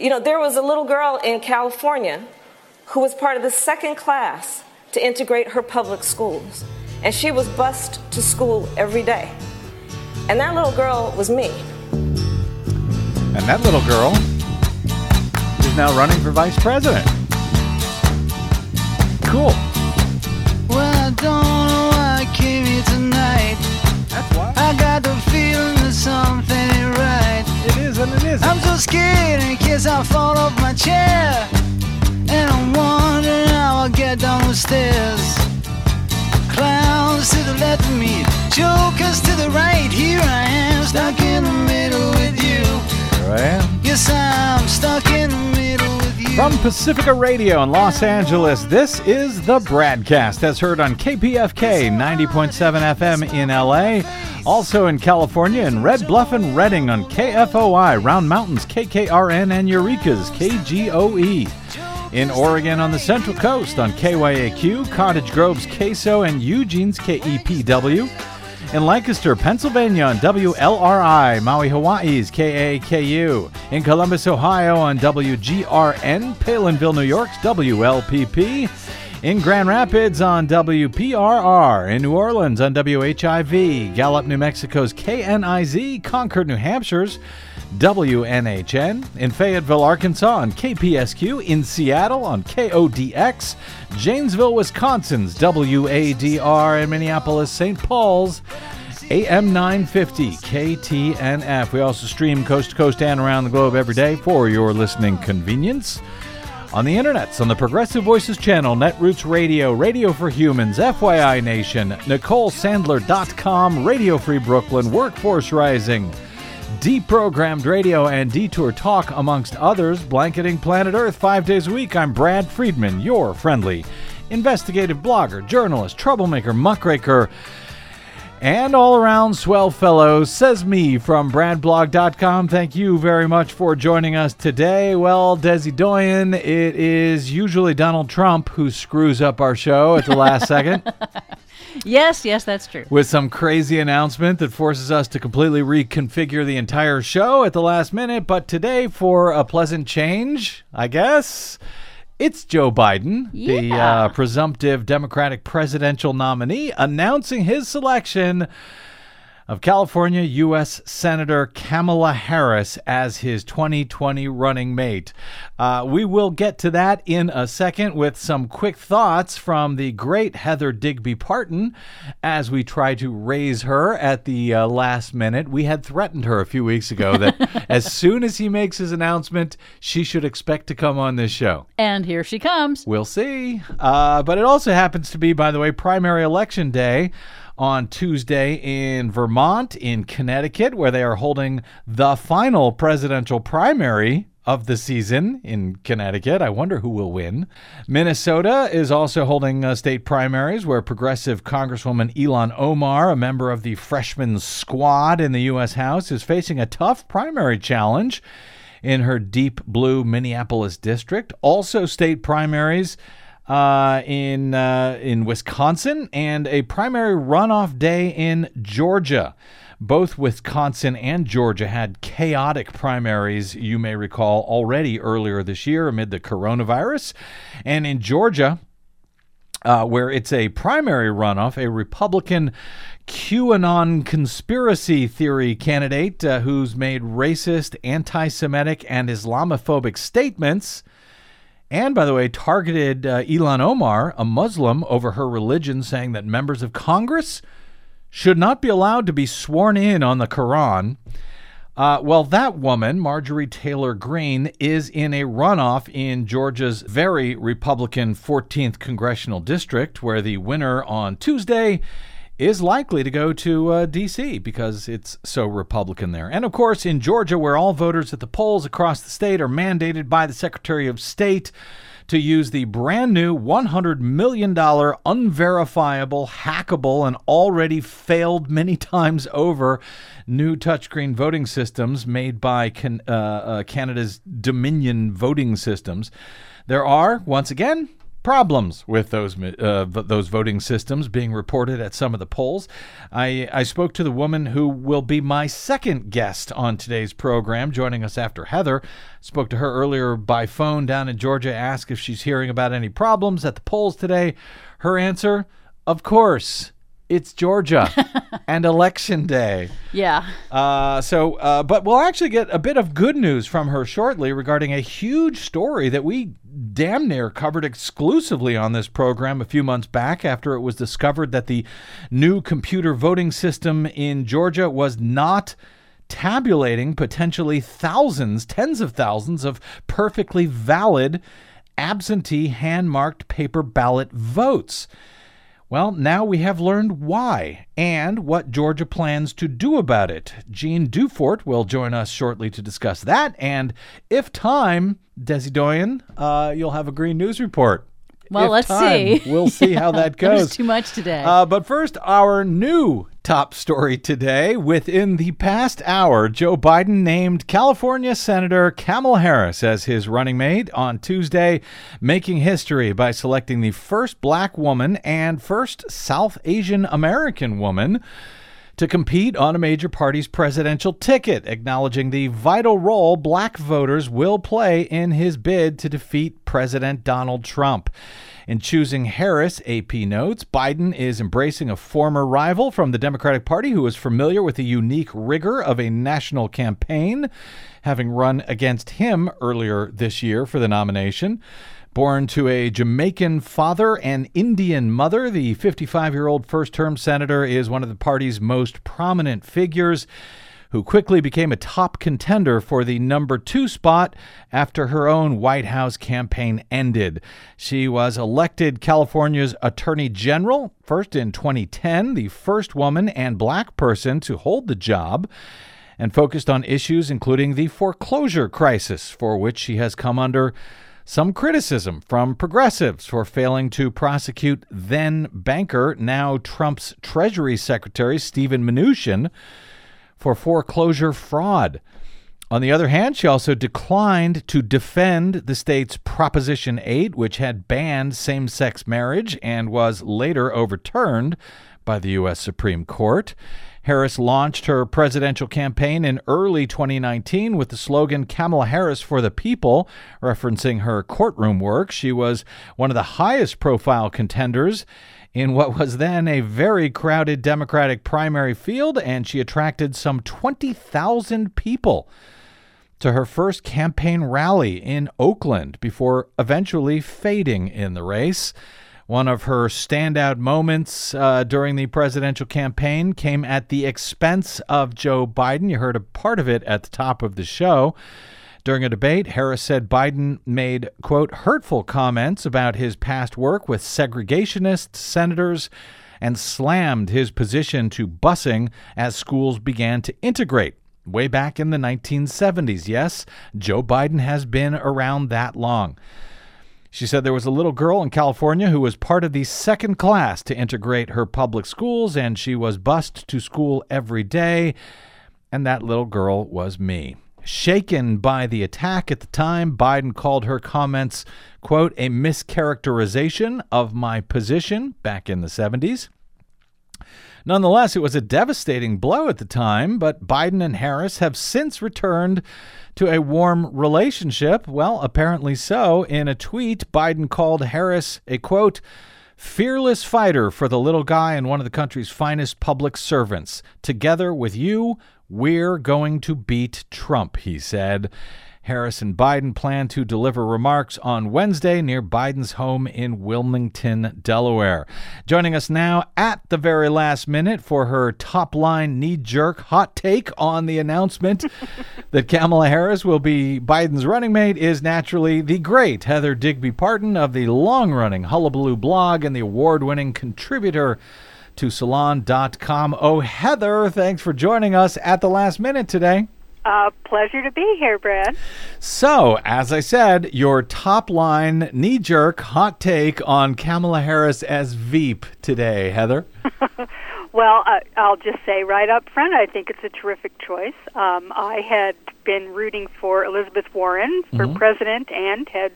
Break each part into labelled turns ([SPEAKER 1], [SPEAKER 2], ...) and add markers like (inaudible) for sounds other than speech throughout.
[SPEAKER 1] You know, there was a little girl in California who was part of the second class to integrate her public schools, and she was bused to school every day. And that little girl was me.
[SPEAKER 2] And that little girl is now running for vice president. Cool.
[SPEAKER 3] Well, I don't know why I came here tonight.
[SPEAKER 2] That's why.
[SPEAKER 3] I got the feeling that something
[SPEAKER 2] and it isn't.
[SPEAKER 3] I'm so scared in case I fall off my chair. And I'm wondering how I'll get down the stairs. Clowns to the left of me, jokers to the right. Here I am, stuck in the middle with you.
[SPEAKER 2] Here I am.
[SPEAKER 3] Yes, I'm stuck in the middle.
[SPEAKER 2] From Pacifica Radio in Los Angeles, this is the Bradcast, as heard on KPFK 90.7 FM in LA. Also in California in Red Bluff and Redding on KFOI, Round Mountains, KKRN, and Eureka's KGOE. In Oregon on the Central Coast on KYAQ, Cottage Grove's KSO, and Eugene's KEPW. In Lancaster, Pennsylvania on WLRI, Maui, Hawaii's KAKU. In Columbus, Ohio on WGRN, Palenville, New York's WLPP. In Grand Rapids on WPRR. In New Orleans on WHIV. Gallup, New Mexico's KNIZ. Concord, New Hampshire's WNHN. In Fayetteville, Arkansas on KPSQ. In Seattle on KODX. Janesville, Wisconsin's WADR. In Minneapolis, St. Paul's. AM 950 KTNF. We also stream coast to coast and around the globe every day for your listening convenience. On the internets, on the Progressive Voices channel, Netroots Radio, Radio for Humans, FYI Nation, NicoleSandler.com, Radio Free Brooklyn, Workforce Rising, Deprogrammed Radio, and Detour Talk, amongst others, blanketing planet Earth five days a week. I'm Brad Friedman, your friendly investigative blogger, journalist, troublemaker, muckraker, and all around swell fellow, says me from BradBlog.com. Thank you very much for joining us today. Well, Desi Doyen, it is usually Donald Trump who screws up our show at the last second (laughs)
[SPEAKER 4] Yes, yes, that's true.
[SPEAKER 2] with some crazy announcement that forces us to completely reconfigure the entire show at the last minute. But today, for a pleasant change, I guess. It's Joe Biden, the uh, presumptive Democratic presidential nominee, announcing his selection of California U.S. Senator Kamala Harris as his 2020 running mate. Uh, we will get to that in a second with some quick thoughts from the great Heather Digby Parton as we try to raise her at the uh, last minute. We had threatened her a few weeks ago (laughs) that as soon as he makes his announcement, she should expect to come on this show.
[SPEAKER 4] And here she comes.
[SPEAKER 2] We'll see. Uh, but it also happens to be, by the way, primary election day on Tuesday in Vermont, in Connecticut, where they are holding the final presidential primary of the season in Connecticut. I wonder who will win. Minnesota is also holding uh, state primaries where progressive Congresswoman Ilhan Omar, a member of the freshman squad in the U.S. House, is facing a tough primary challenge in her deep blue Minneapolis district. Also, state primaries uh, in uh, in Wisconsin and a primary runoff day in Georgia. Both Wisconsin and Georgia had chaotic primaries, you may recall, already earlier this year amid the coronavirus. And in Georgia, uh, where it's a primary runoff, a Republican QAnon conspiracy theory candidate uh, who's made racist, anti Semitic, and Islamophobic statements. And by the way, targeted uh, Ilhan Omar, a Muslim, over her religion, saying that members of Congress should not be allowed to be sworn in on the Quran. Uh, well, that woman, Marjorie Taylor Greene, is in a runoff in Georgia's very Republican 14th congressional district, where the winner on Tuesday is likely to go to uh, D.C. because it's so Republican there. And of course, in Georgia, where all voters at the polls across the state are mandated by the Secretary of State to use the brand new $100 million unverifiable, hackable, and already failed many (laughs) times over new touchscreen voting systems made by can, uh, uh, Canada's Dominion voting systems. There are, once again, problems with those uh, those voting systems being reported at some of the polls. I, I spoke to the woman who will be my second guest on today's program, joining us after Heather. Spoke to her earlier by phone down in Georgia, asked if she's hearing about any problems at the polls today. Her answer, of course. It's Georgia (laughs) and election day.
[SPEAKER 4] Yeah.
[SPEAKER 2] Uh, so, uh, but we'll actually get a bit of good news from her shortly regarding a huge story that we damn near covered exclusively on this program a few months back after it was discovered that the new computer voting system in Georgia was not tabulating potentially thousands, tens of thousands of perfectly valid absentee hand marked paper ballot votes. Well, now we have learned why and what Georgia plans to do about it. Jean Dufort will join us shortly to discuss that. And if time, Desi Doyen, uh, you'll have a green news report.
[SPEAKER 4] Well,
[SPEAKER 2] If
[SPEAKER 4] let's
[SPEAKER 2] time,
[SPEAKER 4] see.
[SPEAKER 2] We'll see how (laughs) that
[SPEAKER 4] There's
[SPEAKER 2] goes.
[SPEAKER 4] too much today.
[SPEAKER 2] Uh, but first, our new top story today. Within the past hour, Joe Biden named California Senator Kamala Harris as his running mate on Tuesday, making history by selecting the first black woman and first South Asian American woman to compete on a major party's presidential ticket, acknowledging the vital role black voters will play in his bid to defeat President Donald Trump. In choosing Harris, AP notes, Biden is embracing a former rival from the Democratic Party who is familiar with the unique rigor of a national campaign, having run against him earlier this year for the nomination. Born to a Jamaican father and Indian mother, the 55 year old first term senator is one of the party's most prominent figures, who quickly became a top contender for the number two spot after her own White House campaign ended. She was elected California's Attorney General, first in 2010, the first woman and black person to hold the job and focused on issues including the foreclosure crisis, for which she has come under some criticism from progressives for failing to prosecute then banker, now Trump's Treasury Secretary Steven Mnuchin, for foreclosure fraud. On the other hand, she also declined to defend the state's Proposition 8, which had banned same sex marriage and was later overturned by the U.S. Supreme Court. Harris launched her presidential campaign in early 2019 with the slogan Kamala Harris for the People, referencing her courtroom work. She was one of the highest profile contenders in what was then a very crowded Democratic primary field, and she attracted some 20,000 people to her first campaign rally in Oakland before eventually fading in the race. One of her standout moments uh, during the presidential campaign came at the expense of Joe Biden. You heard a part of it at the top of the show. During a debate, Harris said Biden made, quote, hurtful comments about his past work with segregationist senators and slammed his position to busing as schools began to integrate. Way back in the 1970s, yes, Joe Biden has been around that long. She said there was a little girl in California who was part of the second class to integrate her public schools, and she was bused to school every day. And that little girl was me. Shaken by the attack at the time, Biden called her comments, quote, a mischaracterization of my position back in the 70s. Nonetheless, it was a devastating blow at the time, but Biden and Harris have since returned to a warm relationship. Well, apparently so. In a tweet, Biden called Harris a quote, fearless fighter for the little guy and one of the country's finest public servants. Together with you, we're going to beat Trump, he said. Harris and Biden plan to deliver remarks on Wednesday near Biden's home in Wilmington, Delaware. Joining us now at the very last minute for her top line knee jerk hot take on the announcement (laughs) that Kamala Harris will be Biden's running mate is naturally the great Heather Digby Parton of the long running Hullabaloo blog and the award winning contributor to salon.com. Oh, Heather, thanks for joining us at the last minute today.
[SPEAKER 5] Uh, pleasure to be here, Brad.
[SPEAKER 2] So, as I said, your top line knee jerk hot take on Kamala Harris as Veep today, Heather. (laughs)
[SPEAKER 5] Well, uh, I'll just say right up front, I think it's a terrific choice. Um, I had been rooting for Elizabeth Warren for president and had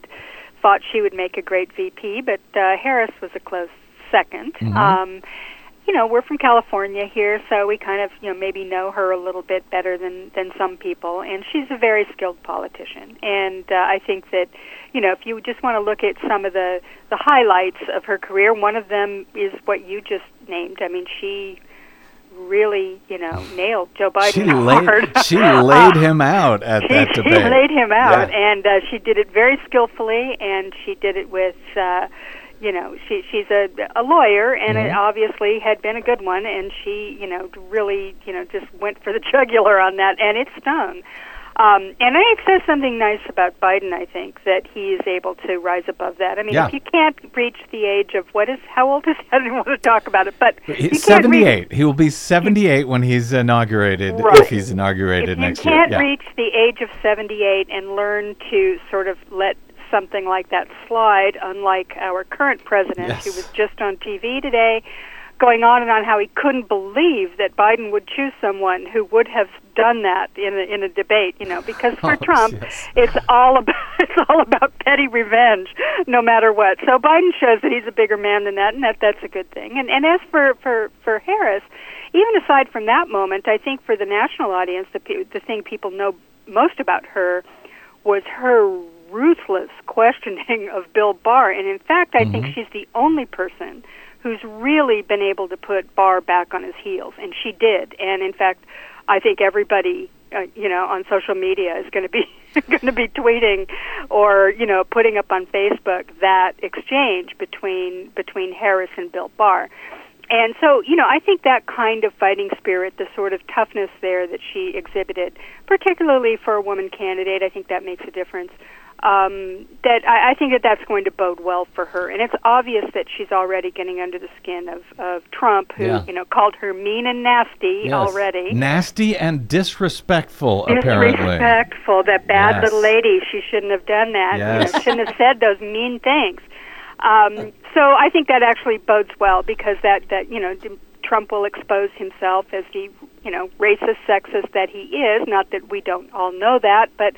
[SPEAKER 5] thought she would make a great VP, but uh, Harris was a close 2nd Um, you know, we're from California here, so we kind of, you know, maybe know her a little bit better than than some people. And she's a very skilled politician. And uh, I think that, you know, if you just want to look at some of the the highlights of her career, one of them is what you just named. I mean, she really, you know, (sighs) nailed Joe Biden
[SPEAKER 2] She (laughs)
[SPEAKER 5] hard.
[SPEAKER 2] laid she laid him out at (laughs)
[SPEAKER 5] she,
[SPEAKER 2] that debate.
[SPEAKER 5] she laid him out,
[SPEAKER 2] Yeah.
[SPEAKER 5] and uh, she did it very skillfully, and she did it with, uh, you know, she she's a a lawyer, and
[SPEAKER 2] Mm-hmm.
[SPEAKER 5] it obviously had been a good one, and she, you know, really, you know, just went for the (laughs) jugular on that, and it stung. Um, and it says something nice about Biden. I think that he is able to rise above that. I mean,
[SPEAKER 2] Yeah.
[SPEAKER 5] if you can't reach the age of what is how old is? (laughs) I don't want to talk about it, but
[SPEAKER 2] He's
[SPEAKER 5] reach
[SPEAKER 2] 78. He will be 78 when he's inaugurated,
[SPEAKER 5] Right.
[SPEAKER 2] if he's inaugurated
[SPEAKER 5] if
[SPEAKER 2] next year.
[SPEAKER 5] You can't
[SPEAKER 2] Yeah.
[SPEAKER 5] reach the age of 78 and learn to sort of let something like that slide, unlike our current president,
[SPEAKER 2] Yes.
[SPEAKER 5] who was just on TV today, going on and on how he couldn't believe that Biden would choose someone who would have done that in a, in a debate, you know, because for (laughs)
[SPEAKER 2] Oh,
[SPEAKER 5] Trump,
[SPEAKER 2] yes.
[SPEAKER 5] it's all about (laughs) it's all about petty revenge, no matter what. So Biden shows that he's a bigger man than that, and that that's a good thing. And and as for for for Harris, even aside from that moment, I think for the national audience, the the thing people know most about her was her ruthless questioning (laughs) of Bill Barr, and in fact, I think she's the only person who's really been able to put Barr back on his heels, and she did. And in fact, I think everybody, uh, you know, on social media is going to be (laughs) going to be tweeting or you know putting up on Facebook that exchange between between Harris and Bill Barr. And so, you know, I think that kind of fighting spirit, the sort of toughness there that she exhibited, particularly for a woman candidate, I think that makes a difference. Um, that I, I think that that's going to bode well for her, and it's obvious that she's already getting under the skin of, of Trump, who
[SPEAKER 2] Yeah.
[SPEAKER 5] you know called her mean and nasty
[SPEAKER 2] Yes.
[SPEAKER 5] already.
[SPEAKER 2] Nasty and disrespectful, apparently.
[SPEAKER 5] Disrespectful, that bad
[SPEAKER 2] Yes.
[SPEAKER 5] little lady. She shouldn't have done that. You know, shouldn't have said those mean things. Um, so I think that actually bodes well because that that you know d- Trump will expose himself as the you know racist, sexist that he is. Not that we don't all know that, but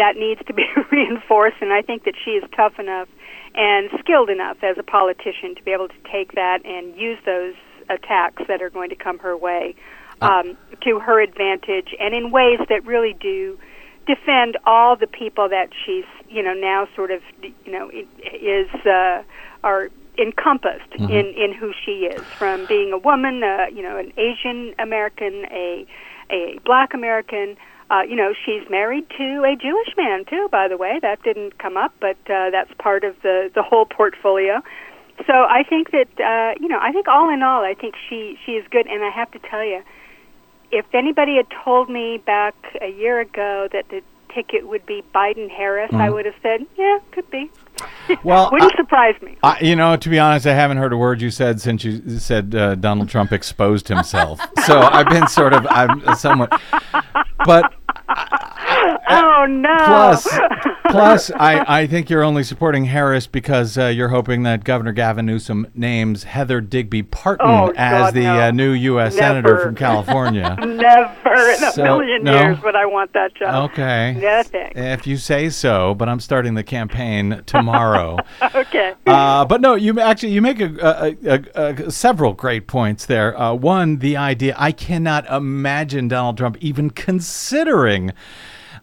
[SPEAKER 5] that needs to be (laughs) reinforced. And I think that she is tough enough and skilled enough as a politician to be able to take that and use those attacks that are going to come her way um, to her advantage and in ways that really do defend all the people that she's you know now sort of you know is uh, are encompassed in in who she is from being a woman uh, you know an Asian American a a black American uh, you know she's married to a Jewish man too by the way that didn't come up but uh, that's part of the the whole portfolio so I think that uh, you know I think all in all I think she she is good and I have to tell you if anybody had told me back a year ago that the ticket would be Biden Harris, I would have said, yeah, could be. (laughs)
[SPEAKER 2] Well,
[SPEAKER 5] Wouldn't
[SPEAKER 2] I-
[SPEAKER 5] surprise me.
[SPEAKER 2] I, you know, to be honest, I haven't heard a word you said since you said uh, Donald Trump exposed himself. (laughs) so I've been sort of, I'm somewhat, but I,
[SPEAKER 5] oh no!
[SPEAKER 2] plus, plus, (laughs) I, I think you're only supporting Harris because uh, you're hoping that Governor Gavin Newsom names Heather Digby Parton
[SPEAKER 5] Oh,
[SPEAKER 2] as
[SPEAKER 5] God,
[SPEAKER 2] the
[SPEAKER 5] no.
[SPEAKER 2] uh, new U.S. senator from California. (laughs)
[SPEAKER 5] Never in a
[SPEAKER 2] So,
[SPEAKER 5] million
[SPEAKER 2] no?
[SPEAKER 5] years would I want that job.
[SPEAKER 2] Okay.
[SPEAKER 5] Nothing.
[SPEAKER 2] If you say so, but I'm starting the campaign tomorrow. (laughs)
[SPEAKER 5] Okay.
[SPEAKER 2] Uh, but no, you actually you make a, a, a, a, several great points there. Uh, one, the idea I cannot imagine Donald Trump even considering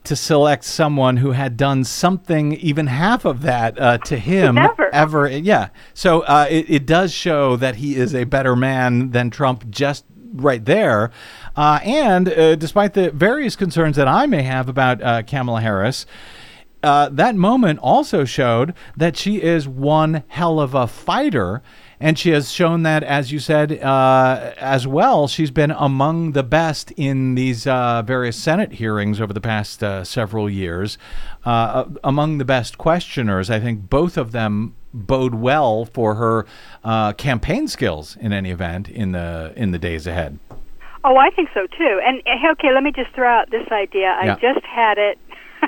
[SPEAKER 2] to select someone who had done something even half of that uh, to him
[SPEAKER 5] Never.
[SPEAKER 2] ever. Yeah. So uh, it, it does show that he is a better man than Trump just right there. Uh, and uh, despite the various concerns that I may have about uh, Kamala Harris, uh, that moment also showed that she is one hell of a fighter. And she has shown that, as you said, uh, as well. She's been among the best in these uh, various Senate hearings over the past uh, several years. Uh, among the best questioners, I think both of them bode well for her uh, campaign skills. In any event, in the in the days ahead.
[SPEAKER 5] Oh, I think so too. And uh, okay, let me just throw out this idea. I just had it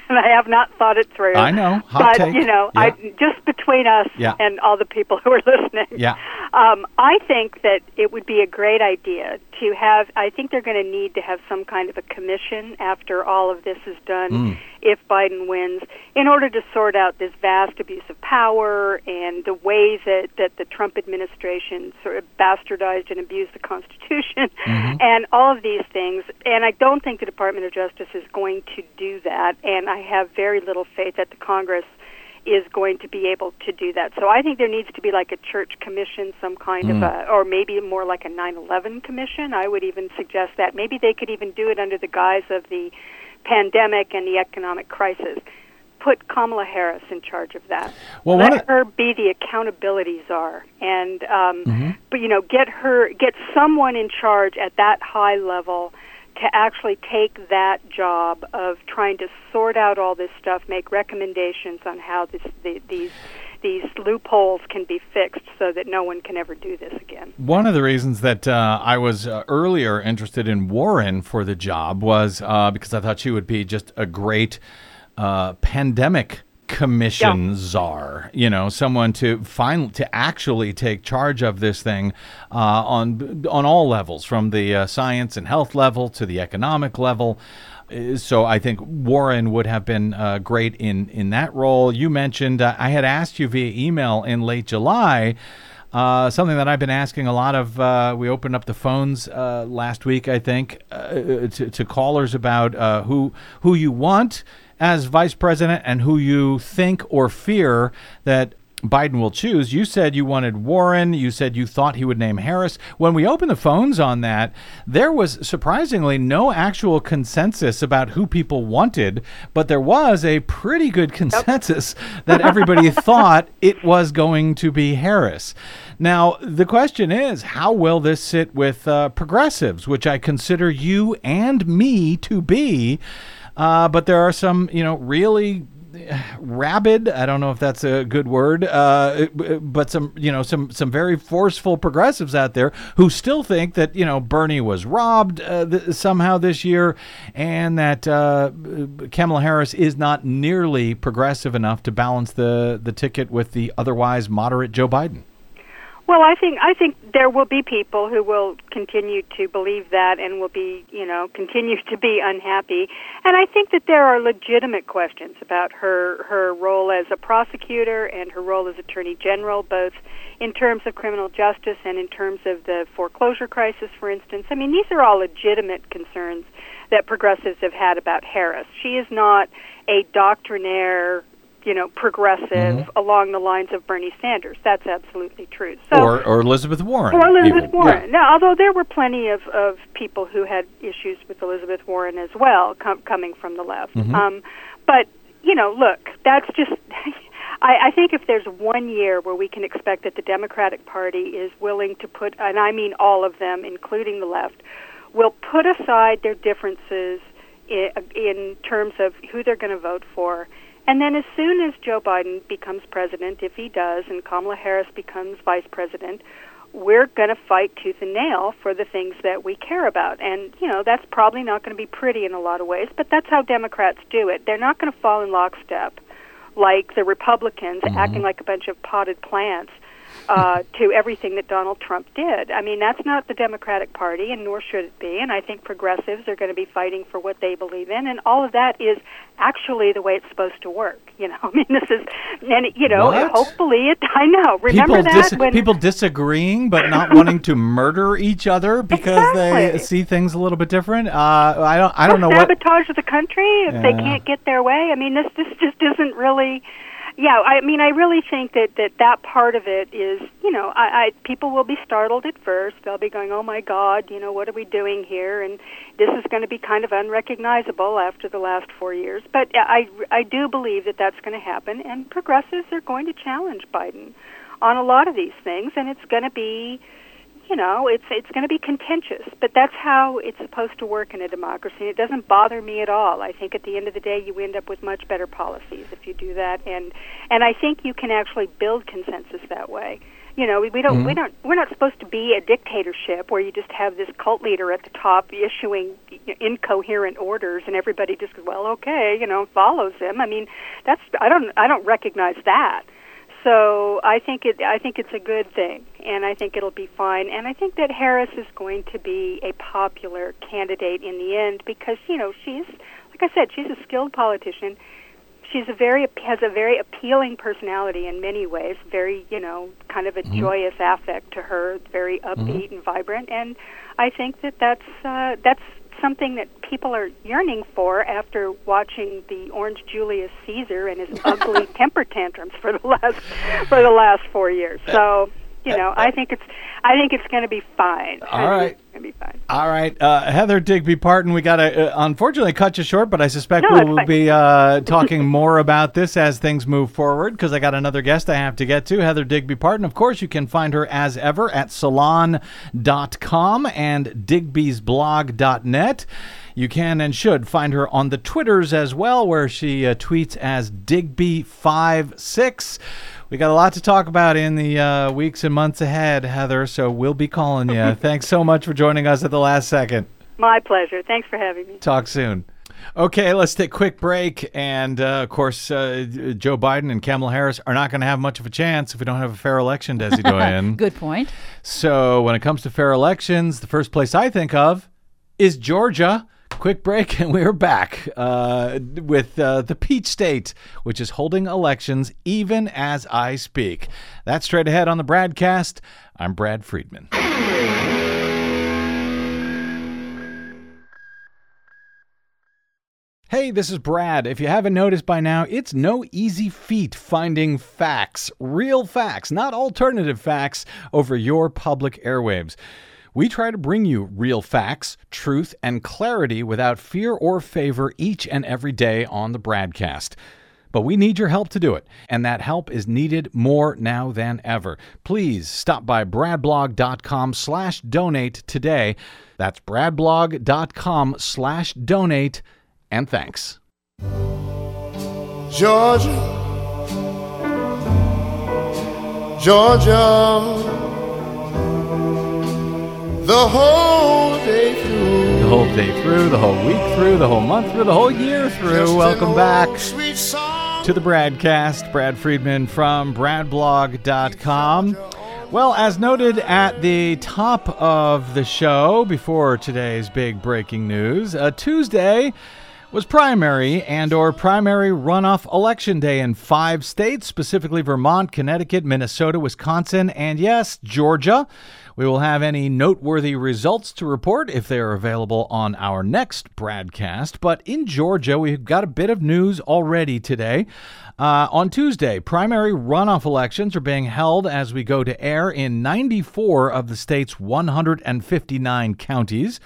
[SPEAKER 5] and (laughs) I have not thought it through.
[SPEAKER 2] I know. Hot
[SPEAKER 5] but
[SPEAKER 2] take.
[SPEAKER 5] you know,
[SPEAKER 2] Yeah.
[SPEAKER 5] I just between us
[SPEAKER 2] Yeah.
[SPEAKER 5] and all the people who are (laughs) listening.
[SPEAKER 2] Yeah.
[SPEAKER 5] Um, I think that it would be a great idea to have. I think they're going to need to have some kind of a commission after all of this is done,
[SPEAKER 2] Mm.
[SPEAKER 5] if Biden wins, in order to sort out this vast abuse of power and the ways that that the Trump administration sort of bastardized and abused the Constitution,
[SPEAKER 2] Mm-hmm.
[SPEAKER 5] and all of these things. And I don't think the Department of Justice is going to do that. And I have very little faith that the Congress is going to be able to do that. So I think there needs to be like a church commission, some kind of a, or maybe more like a 9/11 commission. I would even suggest that maybe they could even do it under the guise of the pandemic and the economic crisis. Put Kamala Harris in charge of that.
[SPEAKER 2] Well,
[SPEAKER 5] Let her be the accountability czar, and um,
[SPEAKER 2] Mm-hmm.
[SPEAKER 5] but you know, get her, get someone in charge at that high level to actually take that job of trying to sort out all this stuff, make recommendations on how this, the, these these loopholes can be fixed so that no one can ever do this again.
[SPEAKER 2] One of the reasons that uh, I was uh, earlier interested in Warren for the job was uh, because I thought she would be just a great uh, pandemic commission czar. You know, someone to finally to actually take charge of this thing uh, on on all levels, from the uh, science and health level to the economic level. Uh, So I think Warren would have been uh, great in in that role. You mentioned uh, I had asked you via email in late July. Uh, something that I've been asking a lot of. Uh, we opened up the phones uh, last week, I think, uh, to, to callers about uh, who who you want as vice president and who you think or fear that Biden will choose. You said you wanted Warren. You said you thought he would name Harris. When we opened the phones on that, there was surprisingly no actual consensus about who people wanted, but there was a pretty good consensus that everybody (laughs) thought it was going to be Harris. Now, the question is, how will this sit with uh, progressives, which I consider you and me to be? Uh, but there are some, you know, really rabid i don't know if that's a good word uh, but some you know some some very forceful progressives out there who still think that you know bernie was robbed uh, th- somehow this year and that uh, kamala harris is not nearly progressive enough to balance the the ticket with the otherwise moderate joe biden
[SPEAKER 5] Well, I think I think there will be people who will continue to believe that and will be, you know, (laughs) continue to be unhappy. And I think that there are legitimate questions about her her role as a prosecutor and her role as attorney general, both in terms of criminal justice and in terms of the foreclosure crisis, for instance. I mean, these are all legitimate concerns that progressives have had about Harris. She is not a doctrinaire you know, progressive along the lines of Bernie Sanders. That's absolutely true. So,
[SPEAKER 2] or or elizabeth warren
[SPEAKER 5] or Elizabeth
[SPEAKER 2] even.
[SPEAKER 5] Warren.
[SPEAKER 2] Yeah.
[SPEAKER 5] Now, although there were plenty of, of people who had issues with Elizabeth Warren as well, com- coming from the left.
[SPEAKER 2] Mm-hmm.
[SPEAKER 5] Um, but you know, look, that's just. (laughs) I, I think if there's one year where we can expect that the Democratic Party is willing to put, and I mean all of them, including the left, will put aside their differences in, in terms of who they're going to vote for. And then, as soon as Joe Biden becomes president, if he does, and Kamala Harris becomes vice president, we're going to fight tooth and nail for the things that we care about. And, you know, that's probably not going to be pretty in a lot of ways, but that's how Democrats do it. They're not going to fall in lockstep like the Republicans mm-hmm. acting like a bunch of potted plants uh, to everything that Donald Trump did. I mean, that's not the Democratic Party, and nor should it be. And I think progressives are going to be fighting for what they believe in, and all of that is actually the way it's supposed to work. You know, (laughs) I mean, this is, and you know,
[SPEAKER 2] What?
[SPEAKER 5] hopefully it. I know. Remember
[SPEAKER 2] people
[SPEAKER 5] that
[SPEAKER 2] dis-
[SPEAKER 5] when
[SPEAKER 2] people disagreeing but not (laughs) wanting to murder each other because they see things a little bit different. Uh, I don't. I don't know what.
[SPEAKER 5] sabotage the country if they can't get their way. I mean, this this just isn't really. Yeah, I mean, I really think that that that part of it is, you know, I, I people will be startled at first. They'll be going, "Oh my God, you know, what are we doing here?" And this is going to be kind of unrecognizable after the last four years. But uh, I I do believe that that's going to happen, and progressives are going to challenge Biden on a lot of these things, and it's going to be you know, it's it's going to be contentious, but that's how it's supposed to work in a democracy. And it doesn't bother me at all. I think at the end of the day, you end up with much better policies if you do that, and and I think you can actually build consensus that way. You know, we, we don't we mm-hmm. don't we're not supposed to be a dictatorship where you just have this cult leader at the top issuing incoherent orders and everybody just well, okay, you know, follows him. I mean, that's I don't I don't recognize that. So I think it I think it's a good thing, and I think it'll be fine. And I think that Harris is going to be a popular candidate in the end because you know she's like I said, she's a skilled politician she's a very has a very appealing personality in many ways. Very, you know, kind of a
[SPEAKER 2] Mm-hmm.
[SPEAKER 5] joyous affect to her. Very upbeat and vibrant, and I think that that's uh, that's something that people are yearning for after watching the Orange Julius Caesar and his ugly (laughs) temper tantrums for the last for the last four years. So. You know, I think it's, I think it's going to be fine.
[SPEAKER 2] All right. All right, uh, Heather Digby Parton, we got to uh, unfortunately cut you short, but I suspect
[SPEAKER 5] No,
[SPEAKER 2] we will
[SPEAKER 5] fine.
[SPEAKER 2] be uh, talking more about this as things move forward because I got another guest I have to get to. Heather Digby Parton, of course, you can find her as ever at salon.com and digbysblog.net. You can and should find her on the Twitters as well, where she uh, tweets as Digby56. We got a lot to talk about in the uh, weeks and months ahead, Heather, so we'll be calling you. (laughs) Thanks so much for joining us at the last second.
[SPEAKER 5] My pleasure. Thanks for having me.
[SPEAKER 2] Talk soon. Okay, let's take a quick break. And uh, of course, uh, Joe Biden and Kamala Harris are not going to have much of a chance if we don't have a fair election, Desi (laughs) Doyen.
[SPEAKER 4] Good point.
[SPEAKER 2] So, when it comes to fair elections, the first place I think of is Georgia. Quick break, (laughs) and we're back uh, with uh, the Peach State, which is holding elections even as I speak. That's straight ahead on the Bradcast. I'm Brad Friedman. Hey, this is Brad. If you haven't noticed by now, it's no easy feat finding facts, real facts, not alternative facts, over your public airwaves. We try to bring you real facts, truth, and clarity without fear or favor each and every day on the Bradcast. But we need your help to do it, and that help is needed more now than ever. Please stop by bradblog.com slash donate today. That's bradblog.com slash donate, and thanks.
[SPEAKER 6] Georgia, Georgia, the whole day through.
[SPEAKER 2] The whole day through, the whole week through, the whole month through, the whole year through.
[SPEAKER 6] Just
[SPEAKER 2] Welcome back. To the Bradcast. Brad Friedman from BradBlog.com. Well, as noted at the top of the show before today's big breaking news, uh, Tuesday was primary and or primary runoff election day in five states, specifically Vermont, Connecticut, Minnesota, Wisconsin, and yes, Georgia. We will have any noteworthy results to report if they are available on our next broadcast. But in Georgia, we've got a bit of news already today. Uh, on Tuesday, primary runoff elections are being held as we go to air in 94 of the state's 159 counties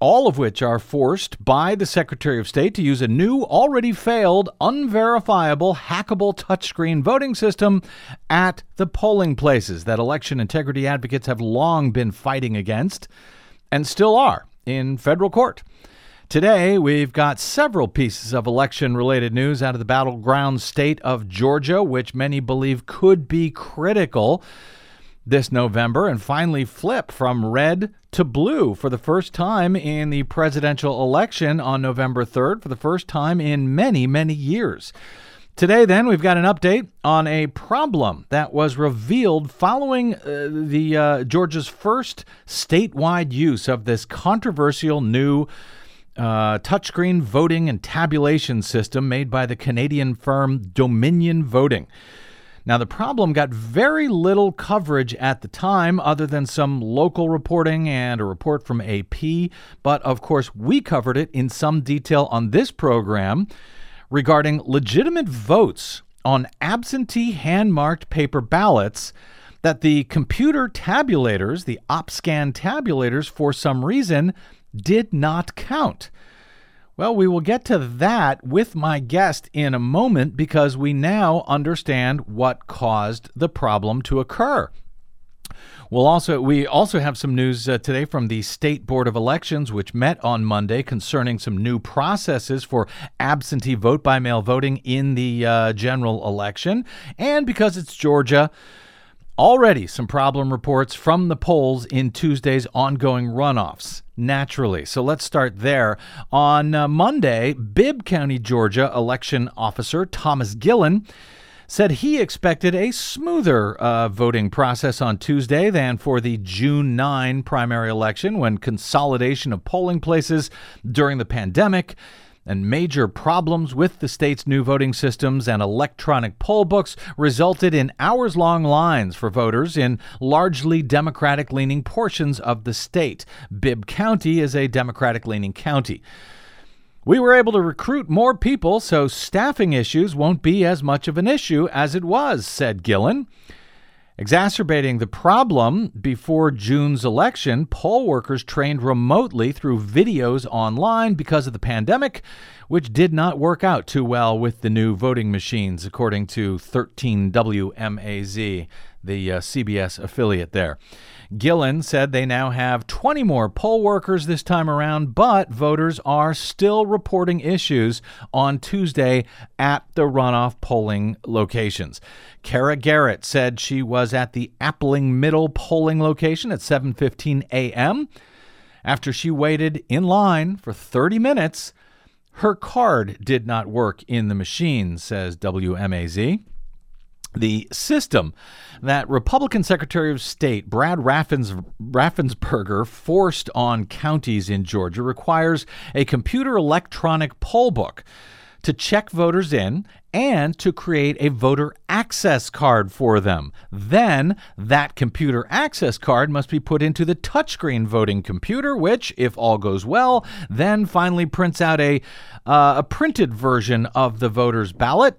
[SPEAKER 2] all of which are forced by the Secretary of State to use a new, already failed, unverifiable, hackable touchscreen voting system at the polling places that election integrity advocates have long been fighting against and still are in federal court. Today, we've got several pieces of election related news out of the battleground state of Georgia, which many believe could be critical this November and finally flip from red to blue for the first time in the presidential election on November 3rd, for the first time in many, many years. Today, then, we've got an update on a problem that was revealed following uh, the uh, Georgia's first statewide use of this controversial new uh, touchscreen voting and tabulation system made by the Canadian firm Dominion Voting. Now, the problem got very little coverage at the time, other than some local reporting and a report from AP. But of course, we covered it in some detail on this program regarding legitimate votes on absentee hand marked paper ballots that the computer tabulators, the OpScan tabulators, for some reason did not count. Well, we will get to that with my guest in a moment because we now understand what caused the problem to occur. We'll also we also have some news uh, today from the State Board of Elections, which met on Monday concerning some new processes for absentee vote by mail voting in the uh, general election. And because it's Georgia, Already some problem reports from the polls in Tuesday's ongoing runoffs. Naturally. So let's start there. On uh, Monday, Bibb County, Georgia election officer Thomas Gillen said he expected a smoother uh, voting process on Tuesday than for the June 9 primary election when consolidation of polling places during the pandemic and major problems with the state's new voting systems and electronic poll books resulted in hours long lines for voters in largely Democratic leaning portions of the state. Bibb County is a Democratic leaning county. We were able to recruit more people, so staffing issues won't be as much of an issue as it was, said Gillen. Exacerbating the problem, before June's election, poll workers trained remotely through videos online because of the pandemic, which did not work out too well with the new voting machines, according to 13WMAZ, the uh, CBS affiliate there. Gillen said they now have 20 more poll workers this time around, but voters are still reporting issues on Tuesday at the runoff polling locations. Kara Garrett said she was at the Appling Middle polling location at 7:15 a.m. After she waited in line for 30 minutes, her card did not work in the machine, says WMAZ. The system that Republican Secretary of State Brad Raffens, Raffensperger forced on counties in Georgia requires a computer electronic poll book to check voters in and to create a voter access card for them. Then that computer access card must be put into the touchscreen voting computer, which, if all goes well, then finally prints out a, uh, a printed version of the voter's ballot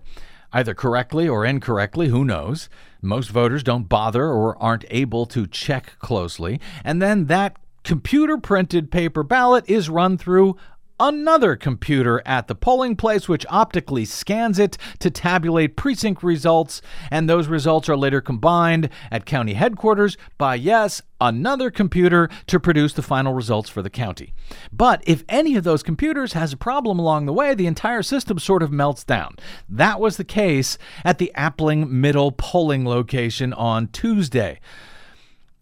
[SPEAKER 2] either correctly or incorrectly, who knows. Most voters don't bother or aren't able to check closely. And then that computer printed paper ballot is run through another computer at the polling place, which optically scans it to tabulate precinct results, and those results are later combined at county headquarters by, yes, another computer to produce the final results for the county. But if any of those computers has a problem along the way, the entire system sort of melts down. That was the case at the Appling Middle polling location on Tuesday.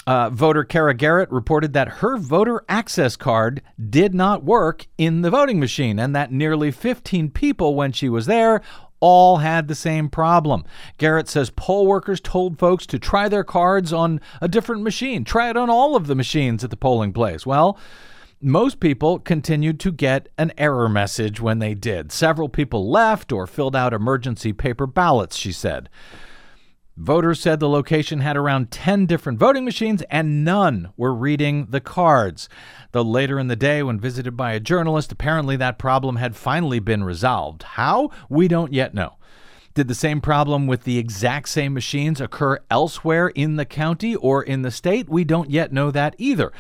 [SPEAKER 2] Uh, voter Kara Garrett reported that her voter access card did not work in the voting machine and that nearly 15 people, when she was there, all had the same problem. Garrett says poll workers told folks to try their cards on a different machine, try it on all of the machines at the polling place. Well, most people continued to get an error message when they did. Several people left or filled out emergency paper ballots, she said. Voters said the location had around 10 different voting machines and none were reading the cards. Though later in the day, when visited by a journalist, apparently that problem had finally been resolved. How? We don't yet know. Did the same problem with the exact same machines occur elsewhere in the county or in the state? We don't yet know that either.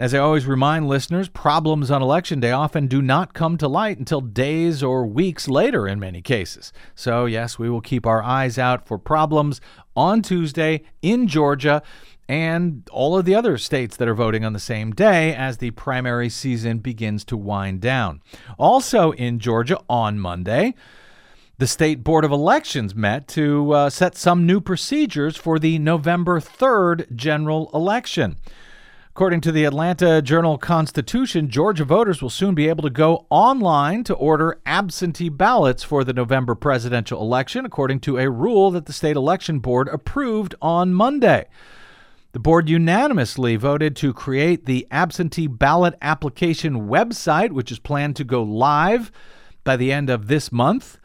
[SPEAKER 2] As I always remind listeners, problems on election day often do not come to light until days or weeks later in many cases. So, yes, we will keep our eyes out for problems on Tuesday in Georgia and all of the other states that are voting on the same day as the primary season begins to wind down. Also in Georgia on Monday, the State Board of Elections met to uh, set some new procedures for the November 3rd general election. According to the Atlanta Journal Constitution, Georgia voters will soon be able to go online to order absentee ballots for the November presidential election, according to a rule that the state election board approved on Monday. The board unanimously voted to create the absentee ballot application website, which is planned to go live by the end of this month.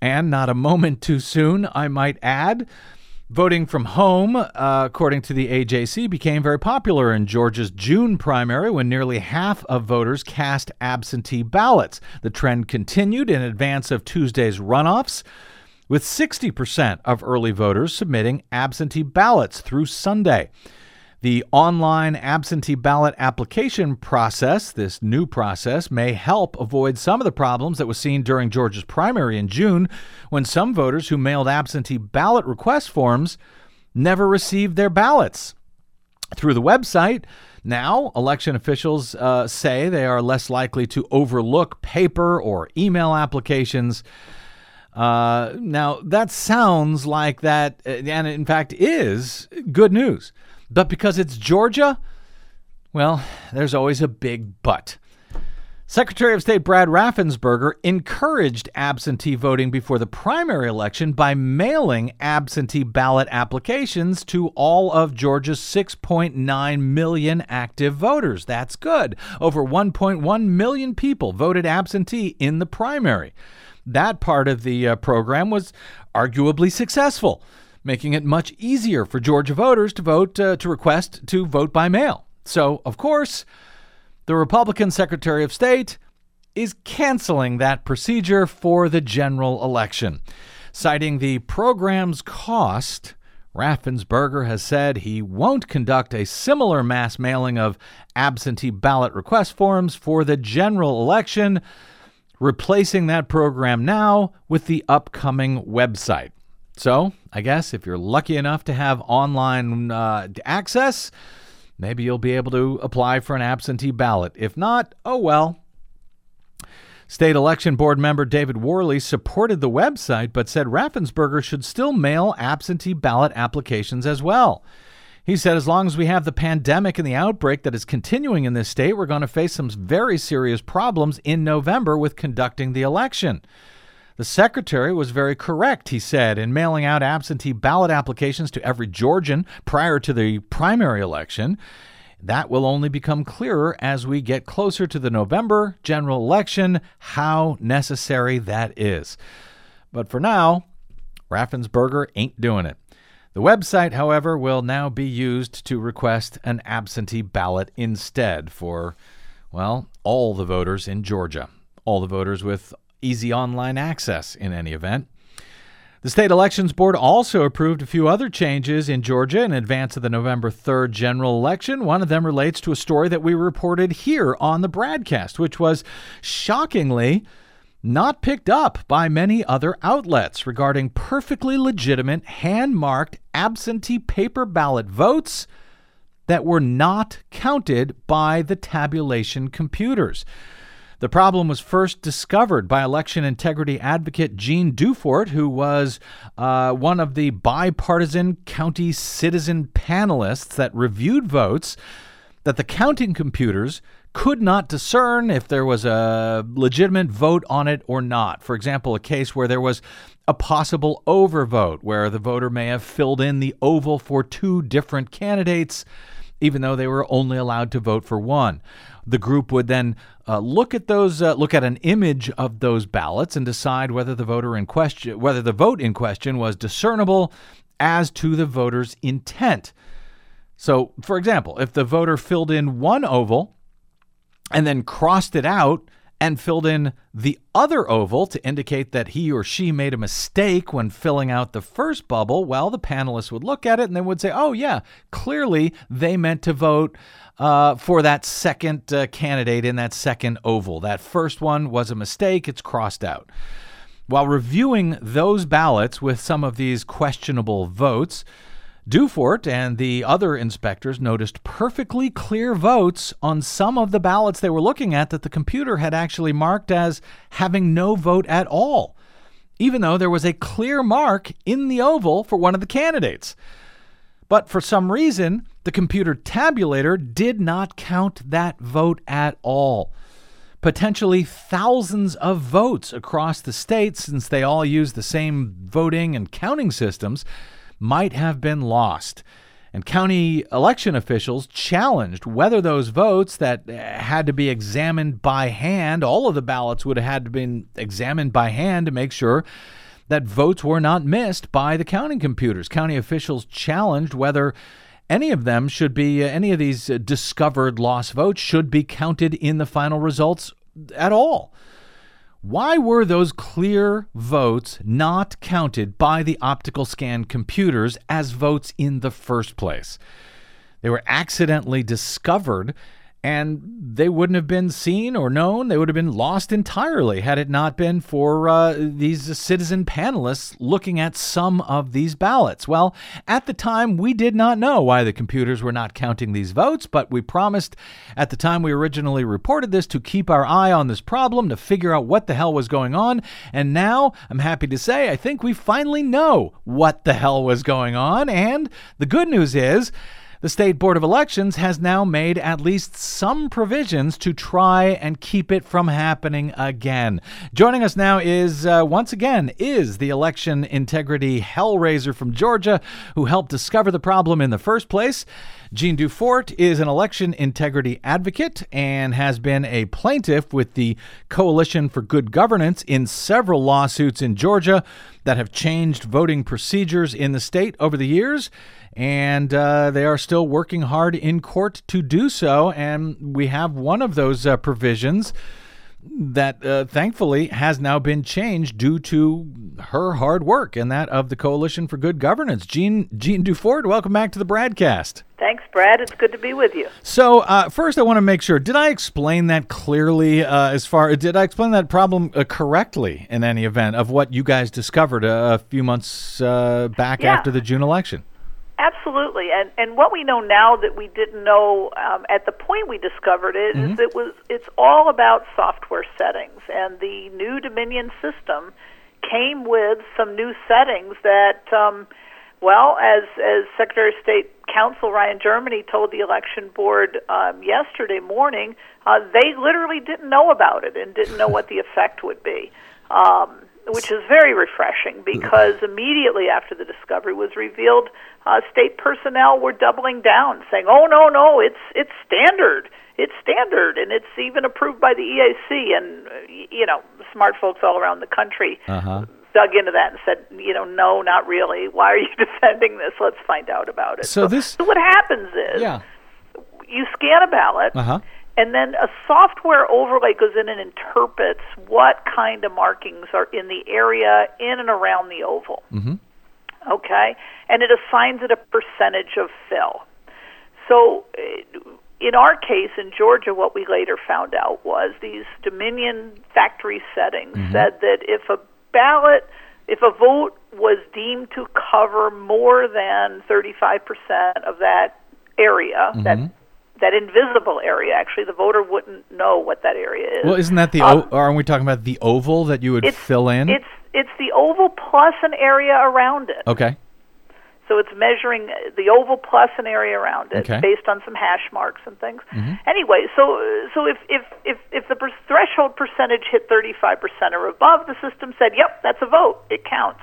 [SPEAKER 2] And not a moment too soon, I might add. Voting from home, uh, according to the AJC, became very popular in Georgia's June primary when nearly half of voters cast absentee ballots. The trend continued in advance of Tuesday's runoffs, with 60% of early voters submitting absentee ballots through Sunday. The online absentee ballot application process, this new process, may help avoid some of the problems that was seen during Georgia's primary in June when some voters who mailed absentee ballot request forms never received their ballots. Through the website, now, election officials uh, say they are less likely to overlook paper or email applications Uh, now, that sounds like that, uh, and in fact is good news. But because it's Georgia, well, there's always a big but. Secretary of State Brad Raffensperger encouraged absentee voting before the primary election by mailing absentee ballot applications to all of Georgia's 6.9 million active voters. That's good. Over 1.1 million people voted absentee in the primary. That part of the uh, program was arguably successful, making it much easier for Georgia voters to vote uh, to request to vote by mail. So, of course, the Republican Secretary of State is canceling that procedure for the general election. Citing the program's cost, Raffensperger has said he won't conduct a similar mass mailing of absentee ballot request forms for the general election, replacing that program now with the upcoming website. So, I guess if you're lucky enough to have online uh, access, Maybe you'll be able to apply for an absentee ballot. If not, oh well. State Election Board member David Worley supported the website but said Raffensperger should still mail absentee ballot applications as well. He said, as long as we have the pandemic and the outbreak that is continuing in this state, we're going to face some very serious problems in November with conducting the election. The secretary was very correct, he said, in mailing out absentee ballot applications to every Georgian prior to the primary election. That will only become clearer as we get closer to the November general election, how necessary that is. But for now, Raffensperger ain't doing it. The website, however, will now be used to request an absentee ballot instead for, well, all the voters in Georgia. All the voters with easy online access in any event. The state elections board also approved a few other changes in Georgia in advance of the November 3rd general election. One of them relates to a story that we reported here on the broadcast, which was shockingly not picked up by many other outlets regarding perfectly legitimate hand marked absentee paper ballot votes that were not counted by the tabulation computers. The problem was first discovered by election integrity advocate Jeanne Dufort, who was uh, one of the bipartisan county citizen panelists that reviewed votes that the counting computers could not discern if there was a legitimate vote on it or not. For example, a case where there was a possible overvote, where the voter may have filled in the oval for two different candidates, even though they were only allowed to vote for one. The group would then uh, look at those, uh, look at an image of those ballots, and decide whether the voter in question, whether the vote in question was discernible as to the voter's intent. So, for example, if the voter filled in one oval and then crossed it out and filled in the other oval to indicate that he or she made a mistake when filling out the first bubble, well, the panelists would look at it and they would say, oh, yeah, clearly they meant to vote uh, for that second uh, candidate in that second oval. That first one was a mistake, it's crossed out. While reviewing those ballots with some of these questionable votes, Dufort and the other inspectors noticed perfectly clear votes on some of the ballots they were looking at that the computer had actually marked as having no vote at all, even though there was a clear mark in the oval for one of the candidates. But for some reason, the computer tabulator did not count that vote at all. Potentially thousands of votes across the state, since they all use the same voting and counting systems might have been lost. And county election officials challenged whether those votes that had to be examined by hand, all of the ballots would have had to been examined by hand to make sure that votes were not missed by the counting computers. County officials challenged whether any of them should be, uh, any of these uh, discovered lost votes should be counted in the final results at all. Why were those clear votes not counted by the optical scan computers as votes in the first place? They were accidentally discovered and they wouldn't have been seen or known. They would have been lost entirely had it not been for uh, these citizen panelists looking at some of these ballots. Well, at the time, we did not know why the computers were not counting these votes, but we promised at the time we originally reported this to keep our eye on this problem, to figure out what the hell was going on. And now, I'm happy to say, I think we finally know what the hell was going on. And the good news is, the State Board of Elections has now made at least some provisions to try and keep it from happening again. Joining us now is, uh, once again, is the election integrity hellraiser from Georgia who helped discover the problem in the first place. Jeanne Dufort is an election integrity advocate and has been a plaintiff with the Coalition for Good Governance in several lawsuits in Georgia that have changed voting procedures in the state over the years and uh, they are still working hard in court to do so. And we have one of those uh, provisions that uh, thankfully has now been changed due to her hard work and that of the Coalition for Good Governance. Jeanne Jeanne Dufort, welcome back to the broadcast.
[SPEAKER 7] Thanks, Brad. It's good to be with you.
[SPEAKER 2] So, uh, first, I want to make sure: did I explain that clearly? Uh, as far did I explain that problem uh, correctly in any event of what you guys discovered a, a few months uh, back
[SPEAKER 7] Yeah.
[SPEAKER 2] after the June election?
[SPEAKER 7] Absolutely, and and what we know now that we didn't know um, at the point we discovered it is it was it's all about software settings, and the new Dominion system came with some new settings that, um, well, as as Secretary of State Counsel Ryan Germany told the election board um, yesterday morning, uh, they literally didn't know about it and didn't know (laughs) what the effect would be. Um, which is very refreshing because immediately after the discovery was revealed, uh, state personnel were doubling down, saying, "Oh no, no, it's it's standard, it's standard, and it's even approved by the EAC." And you know, smart folks all around the country
[SPEAKER 2] Uh-huh.
[SPEAKER 7] dug into that and said, "You know, no, not really. Why are you (laughs) defending this? Let's find out about it."
[SPEAKER 2] So this-
[SPEAKER 7] so what happens is
[SPEAKER 2] Yeah.
[SPEAKER 7] you scan a ballot
[SPEAKER 2] Uh huh.
[SPEAKER 7] And then a software overlay goes in and interprets what kind of markings are in the area in and around the oval.
[SPEAKER 2] Mhm.
[SPEAKER 7] Okay, and it assigns it a percentage of fill. So, uh, in our case in Georgia, what we later found out was these Dominion factory settings said that if a ballot, if a vote was deemed to cover more than 35% of that area, that that invisible area. Actually, the voter wouldn't know what that area is.
[SPEAKER 2] Well, isn't that the?
[SPEAKER 7] Um,
[SPEAKER 2] o- aren't we talking about the oval that you would fill in?
[SPEAKER 7] It's it's the oval plus an area around it.
[SPEAKER 2] okay.
[SPEAKER 7] So it's measuring the oval plus an area around it
[SPEAKER 2] Okay. Mm-hmm.
[SPEAKER 7] based on some hash marks and things. Anyway, so so if if if if the per- threshold percentage hit 35% or above, the system said, "Yep, that's a vote. It counts."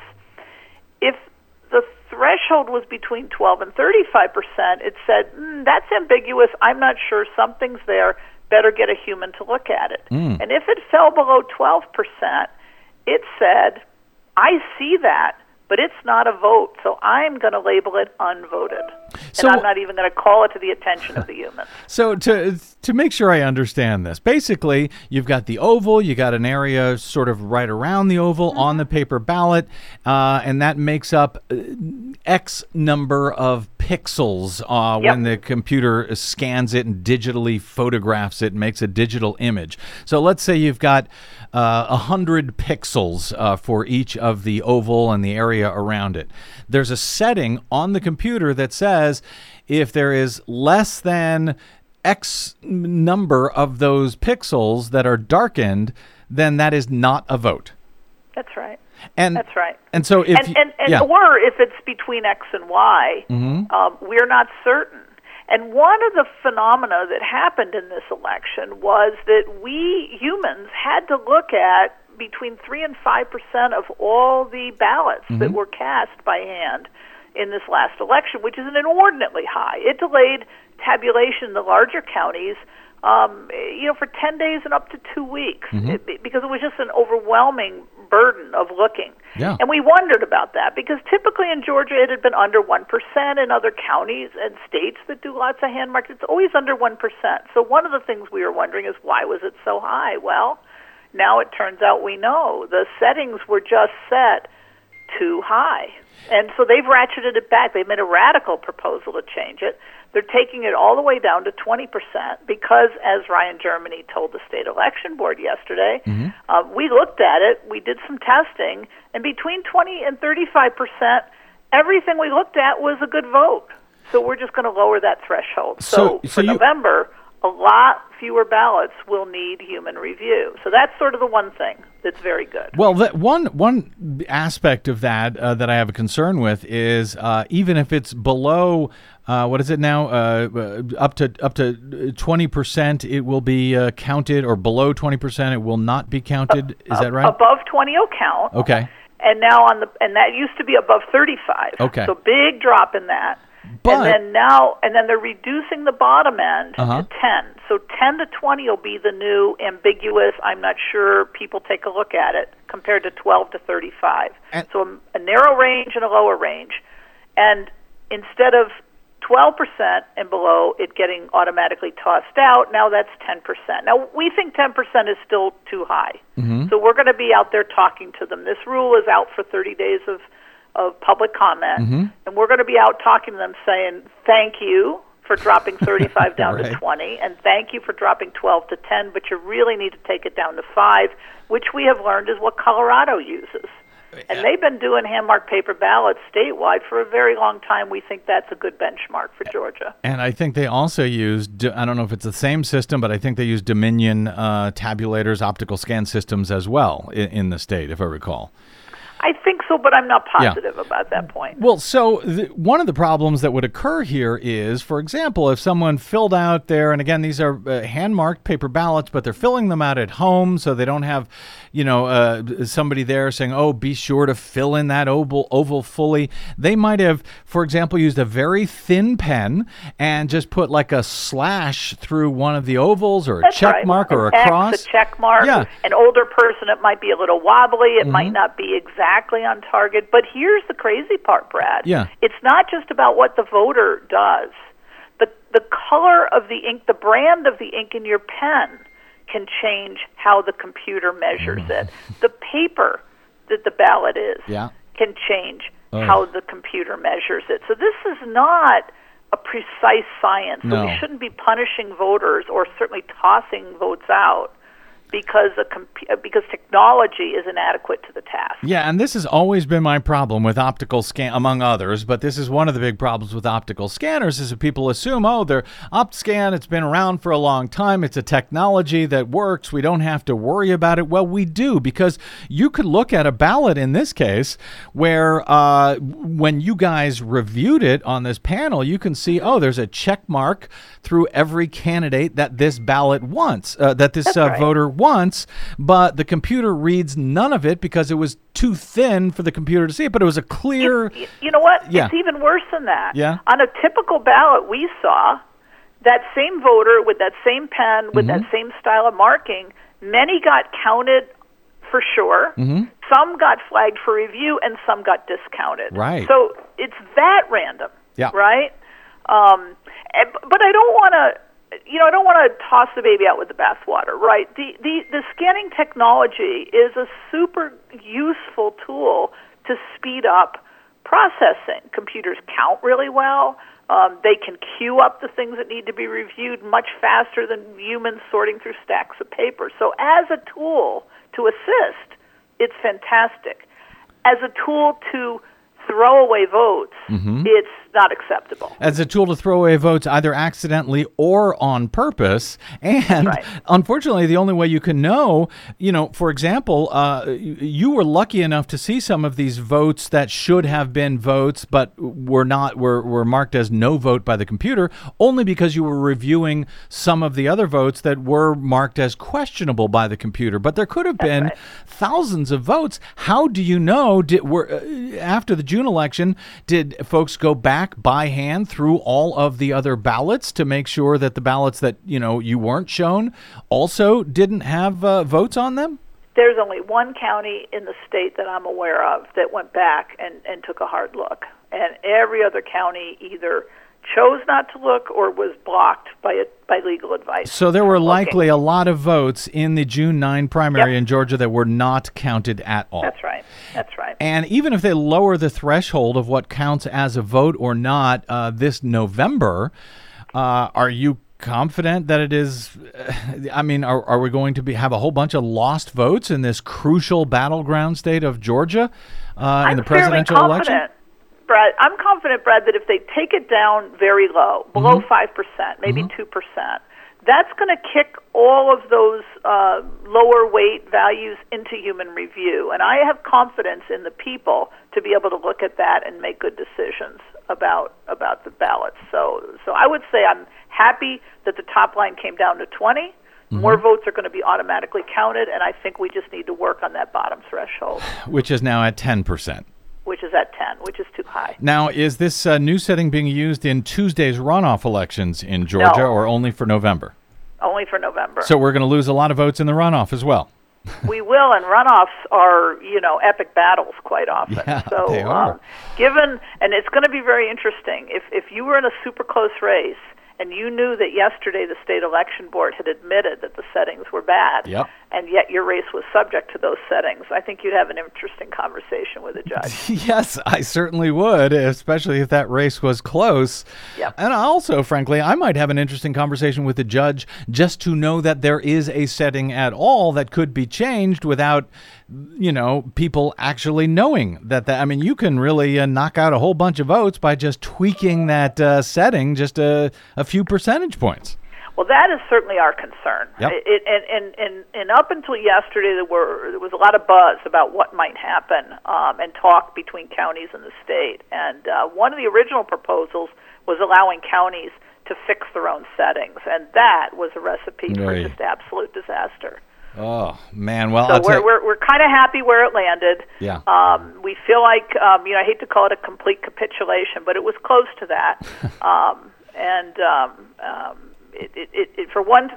[SPEAKER 7] If the threshold was between 12 and 35%, it said, mm, "That's ambiguous. I'm not sure. Something's there. Better get a human to look at it."
[SPEAKER 2] Mm.
[SPEAKER 7] And if it fell below 12%, it said, "I see that." But it's not a vote, so I'm going to label it unvoted.
[SPEAKER 2] So-
[SPEAKER 7] and I'm not even going to call it to the attention of the human. (laughs)
[SPEAKER 2] So to to make sure I understand this, basically you've got the oval, you got an area sort of right around the oval on the paper ballot, uh, and that makes up uh, X number of pixels uh,
[SPEAKER 7] Yep.
[SPEAKER 2] when the computer scans it and digitally photographs it and makes a digital image. So let's say you've got uh, a hundred pixels uh, for each of the oval and the area around it. There's a setting on the computer that says if there is less than X number of those pixels that are darkened, then that is not a vote.
[SPEAKER 7] That's right.
[SPEAKER 2] And
[SPEAKER 7] That's right.
[SPEAKER 2] And so if
[SPEAKER 7] and and, and
[SPEAKER 2] yeah. Mm-hmm.
[SPEAKER 7] or if it's between X and Y, um, we're not certain. And one of the phenomena that happened in this election was that we humans had to look at between three and five percent of all the ballots
[SPEAKER 2] Mm-hmm.
[SPEAKER 7] that were cast by hand in this last election, which is an inordinately high. It delayed tabulation in the larger counties um, you know, for 10 days and up to two weeks
[SPEAKER 2] Mm-hmm.
[SPEAKER 7] it, because it was just an overwhelming burden of looking.
[SPEAKER 2] Yeah.
[SPEAKER 7] And we wondered about that because typically in Georgia it had been under 1%. In other counties and states that do lots of hand marks, it's always under 1%. So one of the things we were wondering is why was it so high? Well, now it turns out we know. The settings were just set too high. And so they've ratcheted it back. They've made a radical proposal to change it. They're taking it all the way down to 20% because, as Ryan Germany told the state election board yesterday, uh, we looked at it, we did some testing, and between 20 and 35%, everything we looked at was a good vote. So we're just going to lower that threshold.
[SPEAKER 2] So-
[SPEAKER 7] So,
[SPEAKER 2] so
[SPEAKER 7] for
[SPEAKER 2] you-
[SPEAKER 7] November, a lot fewer ballots will need human review. So that's sort of the one thing that's very good.
[SPEAKER 2] Well, that one one aspect of that uh, that I have a concern with is uh, even if it's below. Uh, what is it now? Uh, uh, up to up to twenty percent, it will be uh, counted, or below twenty percent, it will not be counted. Is that right?
[SPEAKER 7] Above 20 will count.
[SPEAKER 2] Okay.
[SPEAKER 7] And now on the and that used to be above 35.
[SPEAKER 2] Okay.
[SPEAKER 7] So big drop in that.
[SPEAKER 2] But-
[SPEAKER 7] and then now and then they're reducing the bottom end
[SPEAKER 2] Uh-huh.
[SPEAKER 7] to 10. So 10 to 20 will be the new ambiguous, I'm not sure people take a look at it compared to 12 to 35.
[SPEAKER 2] And-
[SPEAKER 7] so a, a narrow range and a lower range. And instead of 12% and below it getting automatically tossed out, now that's 10%. Now, we think 10% is still too high. So we're going to be out there talking to them. This rule is out for 30 days of, of public comment, and we're going to be out talking to them saying, thank you for dropping (laughs) 35 down
[SPEAKER 2] Right.
[SPEAKER 7] to 20, and thank you for dropping 12 to 10, but you really need to take it down to 5, which we have learned is what Colorado uses. And they've been doing hand marked paper ballots statewide for a very long time. We think that's a good benchmark for Georgia.
[SPEAKER 2] And I think they also use, I don't know if it's the same system, but I think they use Dominion uh, tabulators, optical scan systems as well in, in the state, if I recall.
[SPEAKER 7] I think so, but I'm not
[SPEAKER 2] Yeah.
[SPEAKER 7] positive about that point.
[SPEAKER 2] Well, so th- one of the problems that would occur here is, for example, if someone filled out there, and again, these are uh, hand marked paper ballots, but they're filling them out at home, so they don't have, you know, uh, somebody there saying, "Oh, be sure to fill in that oval oval fully." They might have, for example, used a very thin pen and just put like a slash through one of the ovals or a
[SPEAKER 7] That's
[SPEAKER 2] check
[SPEAKER 7] right.
[SPEAKER 2] mark or a
[SPEAKER 7] X,
[SPEAKER 2] cross.
[SPEAKER 7] a check mark.
[SPEAKER 2] Yeah. Mm-hmm.
[SPEAKER 7] An older person, it might be a little wobbly. It might not be exactly on target. But here's the crazy part, Brad.
[SPEAKER 2] Yeah.
[SPEAKER 7] It's not just about what the voter does. The the color of the ink, the brand of the ink in your pen, can change how the computer measures it. The paper that the ballot is
[SPEAKER 2] Mm. Yeah.
[SPEAKER 7] can change
[SPEAKER 2] Oh.
[SPEAKER 7] how the computer measures it. So this is not a precise science. So
[SPEAKER 2] No.
[SPEAKER 7] we shouldn't be punishing voters or certainly tossing votes out because a compu- uh, because technology is inadequate to the task.
[SPEAKER 2] Yeah, and this has always been my problem with optical scan, among others. But this is one of the big problems with optical scanners is that people assume, oh, they're OptScan. It's been around for a long time. It's a technology that works. We don't have to worry about it. Well, we do because you could look at a ballot in this case where uh, when you guys reviewed it on this panel, you can see, oh, there's a check mark through every candidate that this ballot wants, uh, that this uh,
[SPEAKER 7] right.
[SPEAKER 2] voter once, but the computer reads none of it because it was too thin for the computer to see it. But it was a clear.
[SPEAKER 7] Y- You know what?
[SPEAKER 2] Yeah.
[SPEAKER 7] It's even worse than that.
[SPEAKER 2] Yeah.
[SPEAKER 7] On a typical ballot we saw, that same voter with that same pen, with
[SPEAKER 2] Mm-hmm.
[SPEAKER 7] that same style of marking, many got counted for sure.
[SPEAKER 2] Mm-hmm.
[SPEAKER 7] Some got flagged for review, and some got discounted.
[SPEAKER 2] Right.
[SPEAKER 7] So it's that random.
[SPEAKER 2] Yeah.
[SPEAKER 7] Right. Um, and, but I don't want to. You know, I don't want to toss the baby out with the bathwater, right? The, the the scanning technology is a super useful tool to speed up processing. Computers count really well. Um, they can queue up the things that need to be reviewed much faster than humans sorting through stacks of paper. So, as a tool to assist, it's fantastic. As a tool to throw away votes, it's not acceptable.
[SPEAKER 2] as a tool to throw away votes either accidentally or on purpose. And
[SPEAKER 7] Right.
[SPEAKER 2] unfortunately, the only way you can know, you know, for example, uh, you were lucky enough to see some of these votes that should have been votes, but were not were were marked as no vote by the computer, only because you were reviewing some of the other votes that were marked as questionable by the computer. But there could have been
[SPEAKER 7] right.
[SPEAKER 2] thousands of votes. How do you know? Did were uh, after the June election, did folks go back by hand through all of the other ballots to make sure that the ballots that you know you weren't shown also didn't have uh, votes on them?
[SPEAKER 7] There's only one county in the state that I'm aware of that went back and, and took a hard look. And every other county either chose not to look or was blocked by it by legal advice.
[SPEAKER 2] So there were likely a lot of votes in the June 9 primary
[SPEAKER 7] Yep.
[SPEAKER 2] in Georgia that were not counted at all.
[SPEAKER 7] That's right. That's right.
[SPEAKER 2] And even if they lower the threshold of what counts as a vote or not uh, this November, uh, are you confident that it is? I mean, are, are we going to be have a whole bunch of lost votes in this crucial battleground state of Georgia uh, in the presidential
[SPEAKER 7] confident,
[SPEAKER 2] election?
[SPEAKER 7] Brad. I'm confident, Brad, that if they take it down very low, below
[SPEAKER 2] Mm-hmm.
[SPEAKER 7] 5 percent, maybe 2 percent, that's going to kick all of those uh, lower weight values into human review. And I have confidence in the people to be able to look at that and make good decisions about about the ballots. So, so I would say I'm happy that the top line came down to 20. More
[SPEAKER 2] Mm-hmm.
[SPEAKER 7] votes are going to be automatically counted, and I think we just need to work on that bottom threshold, (sighs)
[SPEAKER 2] Which is now at ten percent.
[SPEAKER 7] Which is at 10, which is too high.
[SPEAKER 2] Now, is this uh, new setting being used in Tuesday's runoff elections in Georgia,
[SPEAKER 7] No.
[SPEAKER 2] or only for November?
[SPEAKER 7] Only for November.
[SPEAKER 2] So we're going to lose a lot of votes in the runoff as well. (laughs)
[SPEAKER 7] we will, and runoffs are, you know, epic battles quite often.
[SPEAKER 2] Yeah,
[SPEAKER 7] so,
[SPEAKER 2] they are.
[SPEAKER 7] Um, given, and it's going to be very interesting. If if you were in a super close race and you knew that yesterday the state election board had admitted that the settings were bad,
[SPEAKER 2] Yep.
[SPEAKER 7] And yet your race was subject to those settings, I think you'd have an interesting conversation with a judge. (laughs)
[SPEAKER 2] Yes, I certainly would, especially if that race was close.
[SPEAKER 7] Yep.
[SPEAKER 2] And also, frankly, I might have an interesting conversation with the judge just to know that there is a setting at all that could be changed without, you know, people actually knowing that. that I mean, you can really uh, knock out a whole bunch of votes by just tweaking that uh, setting just a, a few percentage points.
[SPEAKER 7] Well, that is certainly our concern.
[SPEAKER 2] Yep.
[SPEAKER 7] It, and, and, and, and up until yesterday, there were there was a lot of buzz about what might happen um, and talk between counties and the state. And uh, one of the original proposals was allowing counties to fix their own settings, and that was a recipe for just absolute disaster.
[SPEAKER 2] Oh man, well,
[SPEAKER 7] So we're we're, we're kind of happy where it landed.
[SPEAKER 2] Yeah.
[SPEAKER 7] Um, we feel like um, you know I hate to call it a complete capitulation, but it was close to that. (laughs) um, and um, um, it, it, it, for one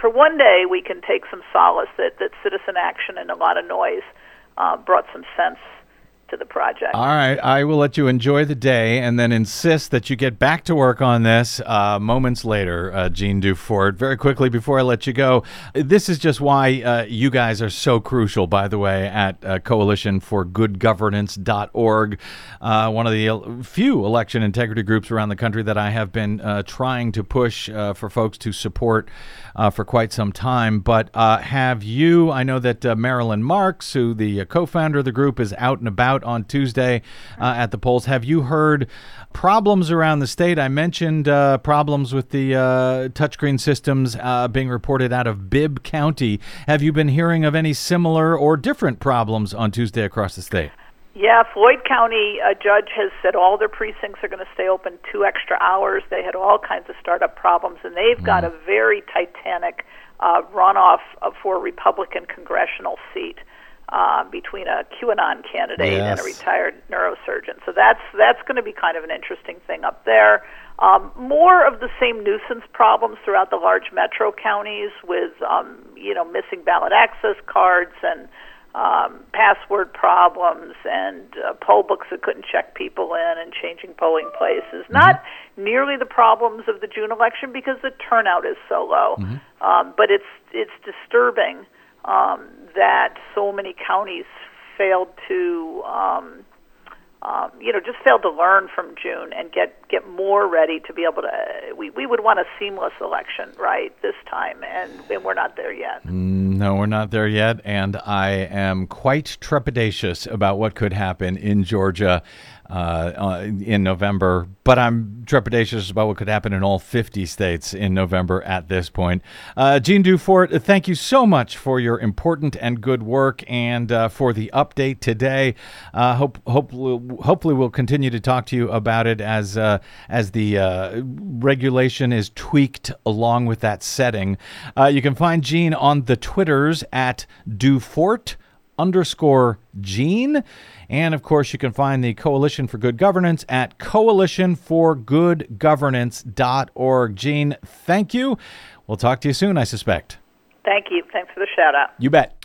[SPEAKER 7] for one day we can take some solace that that citizen action and a lot of noise uh, brought some sense to the project.
[SPEAKER 2] All right, I will let you enjoy the day and then insist that you get back to work on this uh, moments later, uh, Jeanne Dufort. Very quickly before I let you go, this is just why uh, you guys are so crucial, by the way, at uh, Coalition for Good Governance.org, uh, one of the few election integrity groups around the country that I have been uh, trying to push uh, for folks to support uh, for quite some time. But uh, have you, I know that uh, Marilyn Marks, who the uh, co founder of the group, is out and about on Tuesday uh, at the polls. Have you heard problems around the state? I mentioned problems with the touchscreen systems being reported out of Bibb County. Have you been hearing of any similar or different problems on Tuesday across the state?
[SPEAKER 7] Yeah, Floyd County a judge has said all their precincts are going to stay open two extra hours. They had all kinds of startup problems, and they've got a very titanic uh, runoff uh, for a Republican congressional seat uh, between a QAnon candidate and a retired neurosurgeon. So that's that's going to be kind of an interesting thing up there. Um, more of the same nuisance problems throughout the large metro counties with um, you know missing ballot access cards and um, password problems and uh, poll books that couldn't check people in and changing polling places. Not nearly the problems of the June election because the turnout is so low. Um, but it's it's disturbing um, that so many counties failed to. Um, um, you know, just failed to learn from June and get get more ready to be able to. We we would want a seamless election, right, this time, and, and we're not there yet.
[SPEAKER 2] No, we're not there yet, and I am quite trepidatious about what could happen in Georgia uh, uh, in November. But I'm trepidatious about what could happen in all 50 states in November at this point. Uh, Jeanne Dufort, thank you so much for your important and good work and uh, for the update today. Uh, hope, hope, hopefully, we'll continue to talk to you about it as uh, as the uh, regulation is tweaked along with that setting. You can find Jeanne on the Twitters at Dufort underscore Jeanne. And of course, you can find the Coalition for Good Governance at coalitionforgoodgovernance.org. Jeanne, thank you. We'll talk to you soon, I suspect.
[SPEAKER 7] Thank you. Thanks for the shout out.
[SPEAKER 2] You bet.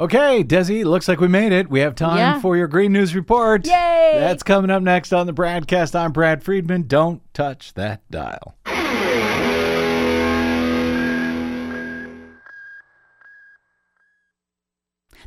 [SPEAKER 2] Okay, Desi, looks like we made it. We have time
[SPEAKER 4] Yeah.
[SPEAKER 2] for your Green News Report.
[SPEAKER 4] Yay!
[SPEAKER 2] That's coming up next on the broadcast. I'm Brad Friedman. Don't touch that dial.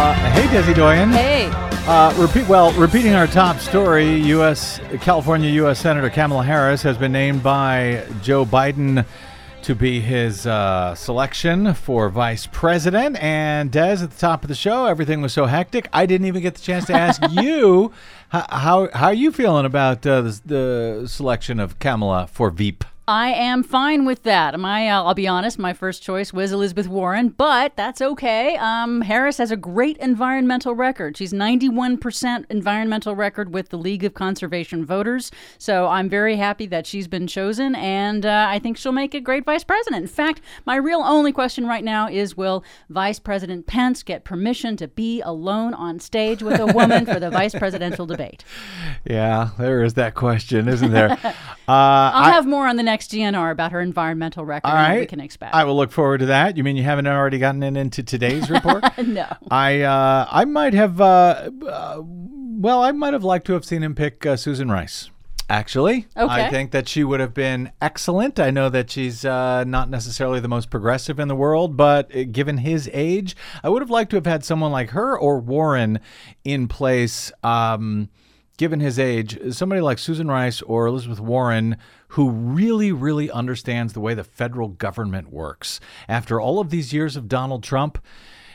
[SPEAKER 2] Uh, hey, Desi Doyen.
[SPEAKER 4] Hey.
[SPEAKER 2] Uh, repeat, well, repeating our top story, U.S. California U.S. Senator Kamala Harris has been named by Joe Biden to be his uh, selection for vice president. And Des, at the top of the show, everything was so hectic, I didn't even get the chance to ask (laughs) you how how, how are you feeling about uh, the, the selection of Kamala for Veep.
[SPEAKER 4] I am fine with that. My, uh, I'll be honest, my first choice was Elizabeth Warren, but that's okay. Um, Harris has a great environmental record. She's 91% environmental record with the League of Conservation Voters. So I'm very happy that she's been chosen, and uh, I think she'll make a great vice president. In fact, my real only question right now is will Vice President Pence get permission to be alone on stage with a woman for the vice presidential debate? (laughs)
[SPEAKER 2] Yeah, there is that question, isn't there? (laughs) uh,
[SPEAKER 4] I'll have more on the next GNR about her environmental record
[SPEAKER 2] All right.
[SPEAKER 4] we can expect.
[SPEAKER 2] I will look forward to that. You mean you haven't already gotten it into today's (laughs) report?
[SPEAKER 4] no.
[SPEAKER 2] I uh, I might have uh, uh, well, I might have liked to have seen him pick uh, Susan Rice. Actually, I think that she would have been excellent. I know that she's uh, not necessarily the most progressive in the world, but uh, given his age, I would have liked to have had someone like her or Warren in place. Um, given his age, somebody like Susan Rice or Elizabeth Warren who really, really understands the way the federal government works. After all of these years of Donald Trump,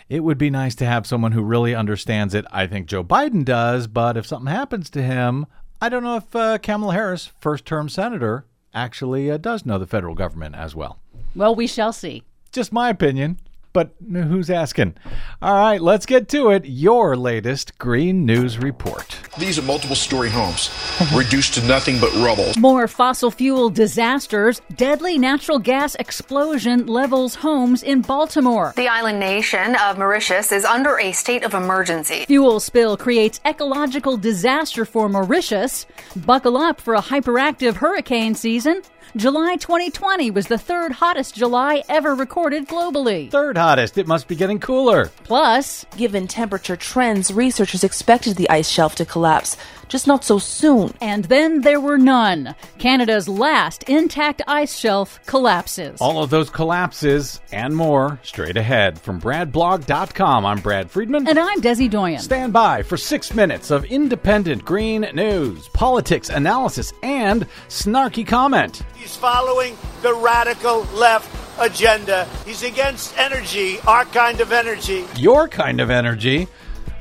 [SPEAKER 2] it would be nice to have someone who really understands it. I think Joe Biden does, but if something happens to him, I don't know if uh, Kamala Harris, first term senator, actually uh, does know the federal government as well.
[SPEAKER 4] Well, we shall see.
[SPEAKER 2] Just my opinion, but who's asking? All right, let's get to it. Your latest Green News Report.
[SPEAKER 8] These are multiple story homes, reduced to nothing but rubble.
[SPEAKER 4] More fossil fuel disasters. Deadly natural gas explosion levels homes in Baltimore.
[SPEAKER 9] The island nation of Mauritius is under a state of emergency.
[SPEAKER 4] Fuel spill creates ecological disaster for Mauritius. Buckle up for a hyperactive hurricane season. July 2020 was the third hottest July ever recorded globally.
[SPEAKER 2] Third hottest. It must be getting cooler.
[SPEAKER 4] Plus,
[SPEAKER 10] Given temperature trends, researchers expected the ice shelf to collapse, just not so soon.
[SPEAKER 4] and then there were none. Canada's last intact ice shelf collapses.
[SPEAKER 2] All of those collapses and more straight ahead from BradBlog.com. I'm Brad Friedman.
[SPEAKER 4] And I'm Desi Doyen.
[SPEAKER 2] Stand by for six minutes of independent green news, politics, analysis, and snarky comment.
[SPEAKER 6] He's following the radical left agenda. He's against energy, our kind of energy.
[SPEAKER 2] Your kind of energy.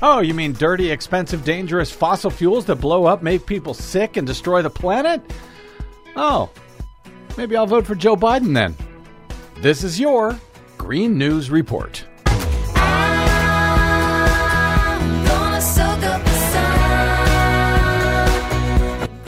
[SPEAKER 2] Oh, you mean dirty, expensive, dangerous fossil fuels that blow up, make people sick, and destroy the planet? Oh, maybe I'll vote for Joe Biden then. This is your Green News Report.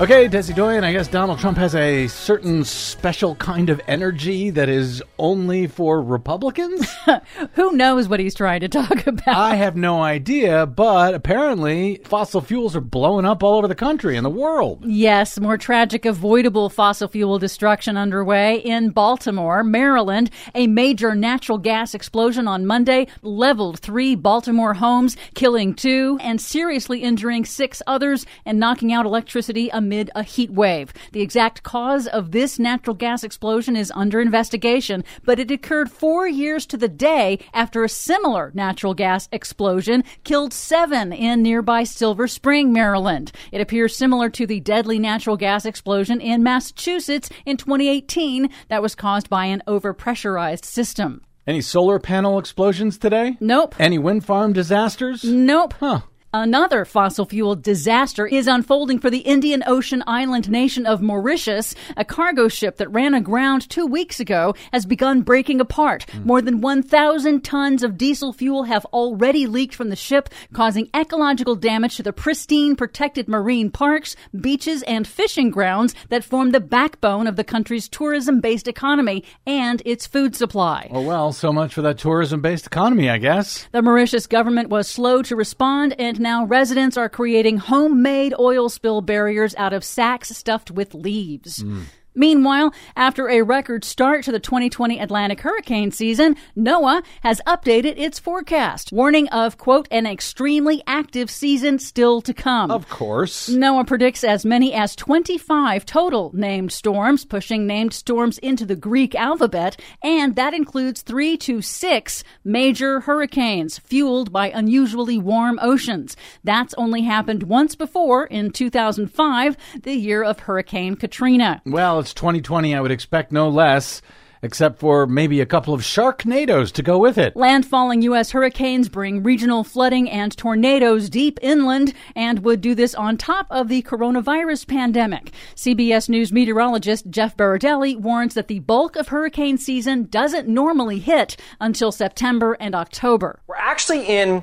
[SPEAKER 2] Okay, Desi Doyen, I guess Donald Trump has a certain special kind of energy that is only for Republicans? (laughs)
[SPEAKER 4] Who knows what he's trying to talk about?
[SPEAKER 2] I have no idea, but apparently fossil fuels are blowing up all over the country and the world.
[SPEAKER 4] Yes, more tragic, avoidable fossil fuel destruction underway in Baltimore, Maryland. A major natural gas explosion on Monday leveled three Baltimore homes, killing two and seriously injuring six others and knocking out electricity amid a heat wave. The exact cause of this natural gas explosion is under investigation, but it occurred four years to the day after a similar natural gas explosion killed seven in nearby Silver Spring, Maryland. It appears similar to the deadly natural gas explosion in Massachusetts in 2018 that was caused by an overpressurized system.
[SPEAKER 2] Any solar panel explosions today?
[SPEAKER 4] Nope.
[SPEAKER 2] Any wind farm disasters?
[SPEAKER 4] Nope.
[SPEAKER 2] Huh.
[SPEAKER 4] Another fossil fuel disaster is unfolding for the Indian Ocean island nation of Mauritius. A cargo ship that ran aground two weeks ago has begun breaking apart. Hmm. More than 1,000 tons of diesel fuel have already leaked from the ship, causing ecological damage to the pristine, protected marine parks, beaches, and fishing grounds that form the backbone of the country's tourism based economy and its food supply.
[SPEAKER 2] Oh, well, so much for that tourism based economy, I guess.
[SPEAKER 4] The Mauritius government was slow to respond, and now residents are creating homemade oil spill barriers out of sacks stuffed with leaves. Mm. Meanwhile, after a record start to the 2020 Atlantic hurricane season, NOAA has updated its forecast, warning of, quote, an extremely active season still to come.
[SPEAKER 2] Of course.
[SPEAKER 4] NOAA predicts as many as 25 total named storms, pushing named storms into the Greek alphabet, and that includes three to six major hurricanes fueled by unusually warm oceans. That's only happened once before in 2005, the year of Hurricane Katrina.
[SPEAKER 2] Well, it's 2020. I would expect no less, except for maybe a couple of Sharknadoes to go with it.
[SPEAKER 4] Landfalling U.S. hurricanes bring regional flooding and tornadoes deep inland and would do this on top of the coronavirus pandemic. CBS News meteorologist Jeff Berardelli warns that the bulk of hurricane season doesn't normally hit until September and October.
[SPEAKER 11] We're actually in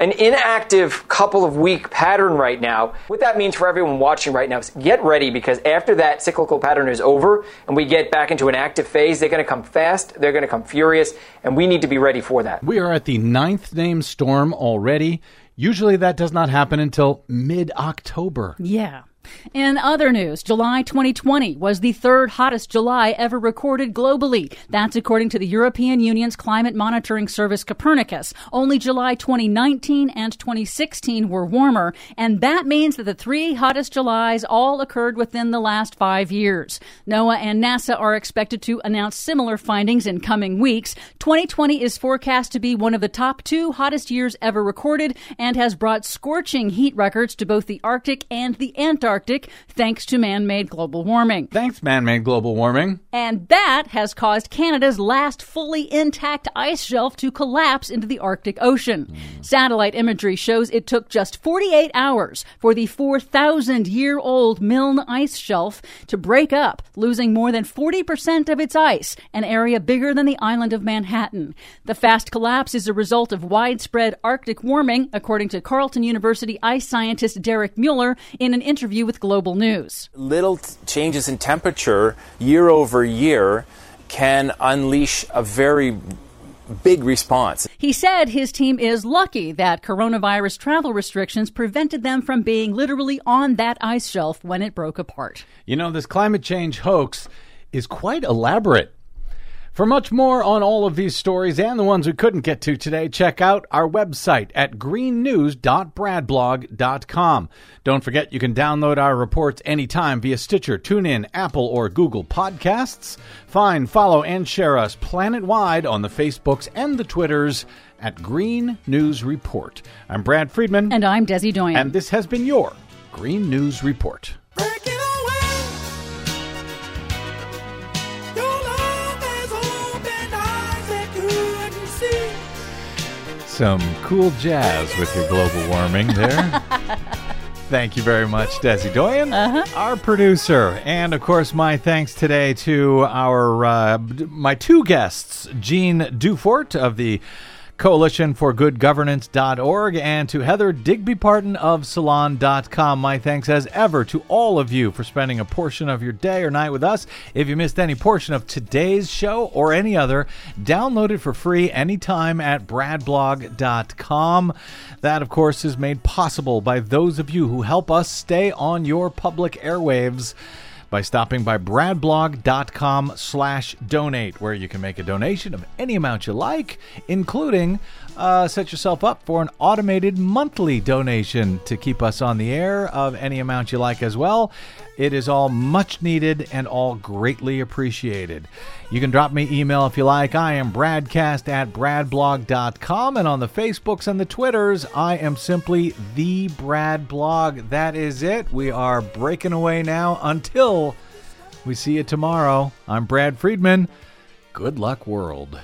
[SPEAKER 11] an inactive couple of week pattern right now. What that means for everyone watching right now is get ready because after that cyclical pattern is over and we get back into an active phase, they're going to come fast, they're going to come furious, and we need to be ready for that.
[SPEAKER 2] We are at the ninth named storm already. Usually that does not happen until mid October.
[SPEAKER 4] Yeah. In other news, July 2020 was the third hottest July ever recorded globally. That's according to the European Union's climate monitoring service Copernicus. Only July 2019 and 2016 were warmer, and that means that the three hottest Julys all occurred within the last five years. NOAA and NASA are expected to announce similar findings in coming weeks. 2020 is forecast to be one of the top two hottest years ever recorded and has brought scorching heat records to both the Arctic and the Antarctic. Thanks to man made global warming.
[SPEAKER 2] Thanks, man made global warming.
[SPEAKER 4] And that has caused Canada's last fully intact ice shelf to collapse into the Arctic Ocean. Hmm. Satellite imagery shows it took just 48 hours for the 4,000 year old Milne ice shelf to break up, losing more than 40% of its ice, an area bigger than the island of Manhattan. The fast collapse is a result of widespread Arctic warming, according to Carleton University ice scientist Derek Mueller in an interview with Global News.
[SPEAKER 12] Little t- changes in temperature year over year can unleash a very big response.
[SPEAKER 4] He said his team is lucky that coronavirus travel restrictions prevented them from being literally on that ice shelf when it broke apart.
[SPEAKER 2] You know, this climate change hoax is quite elaborate. For much more on all of these stories and the ones we couldn't get to today, check out our website at greennews.bradblog.com. Don't forget you can download our reports anytime via Stitcher, TuneIn, Apple, or Google Podcasts. Find, follow, and share us planet-wide on the Facebooks and the Twitters at Green News Report. I'm Brad Friedman.
[SPEAKER 4] And I'm Desi Doyen.
[SPEAKER 2] And this has been your Green News Report. Some cool jazz with your global warming there. (laughs) Thank you very much, Desi Doyen,
[SPEAKER 4] Uh-huh.
[SPEAKER 2] our producer, and of course, my thanks today to our uh, my two guests, Jeanne Dufort of the Coalition for Good Governance.org and to Heather Digby Parton of Salon.com. My thanks as ever to all of you for spending a portion of your day or night with us. If you missed any portion of today's show or any other, download it for free anytime at bradblog.com. That, of course, is made possible by those of you who help us stay on your public airwaves by stopping by bradblog.com slash donate where you can make a donation of any amount you like including uh, set yourself up for an automated monthly donation to keep us on the air of any amount you like as well it is all much needed and all greatly appreciated you can drop me email if you like i am bradcast at bradblog.com and on the facebooks and the twitters i am simply the brad blog that is it we are breaking away now until we see you tomorrow. I'm Brad Friedman. Good luck, world.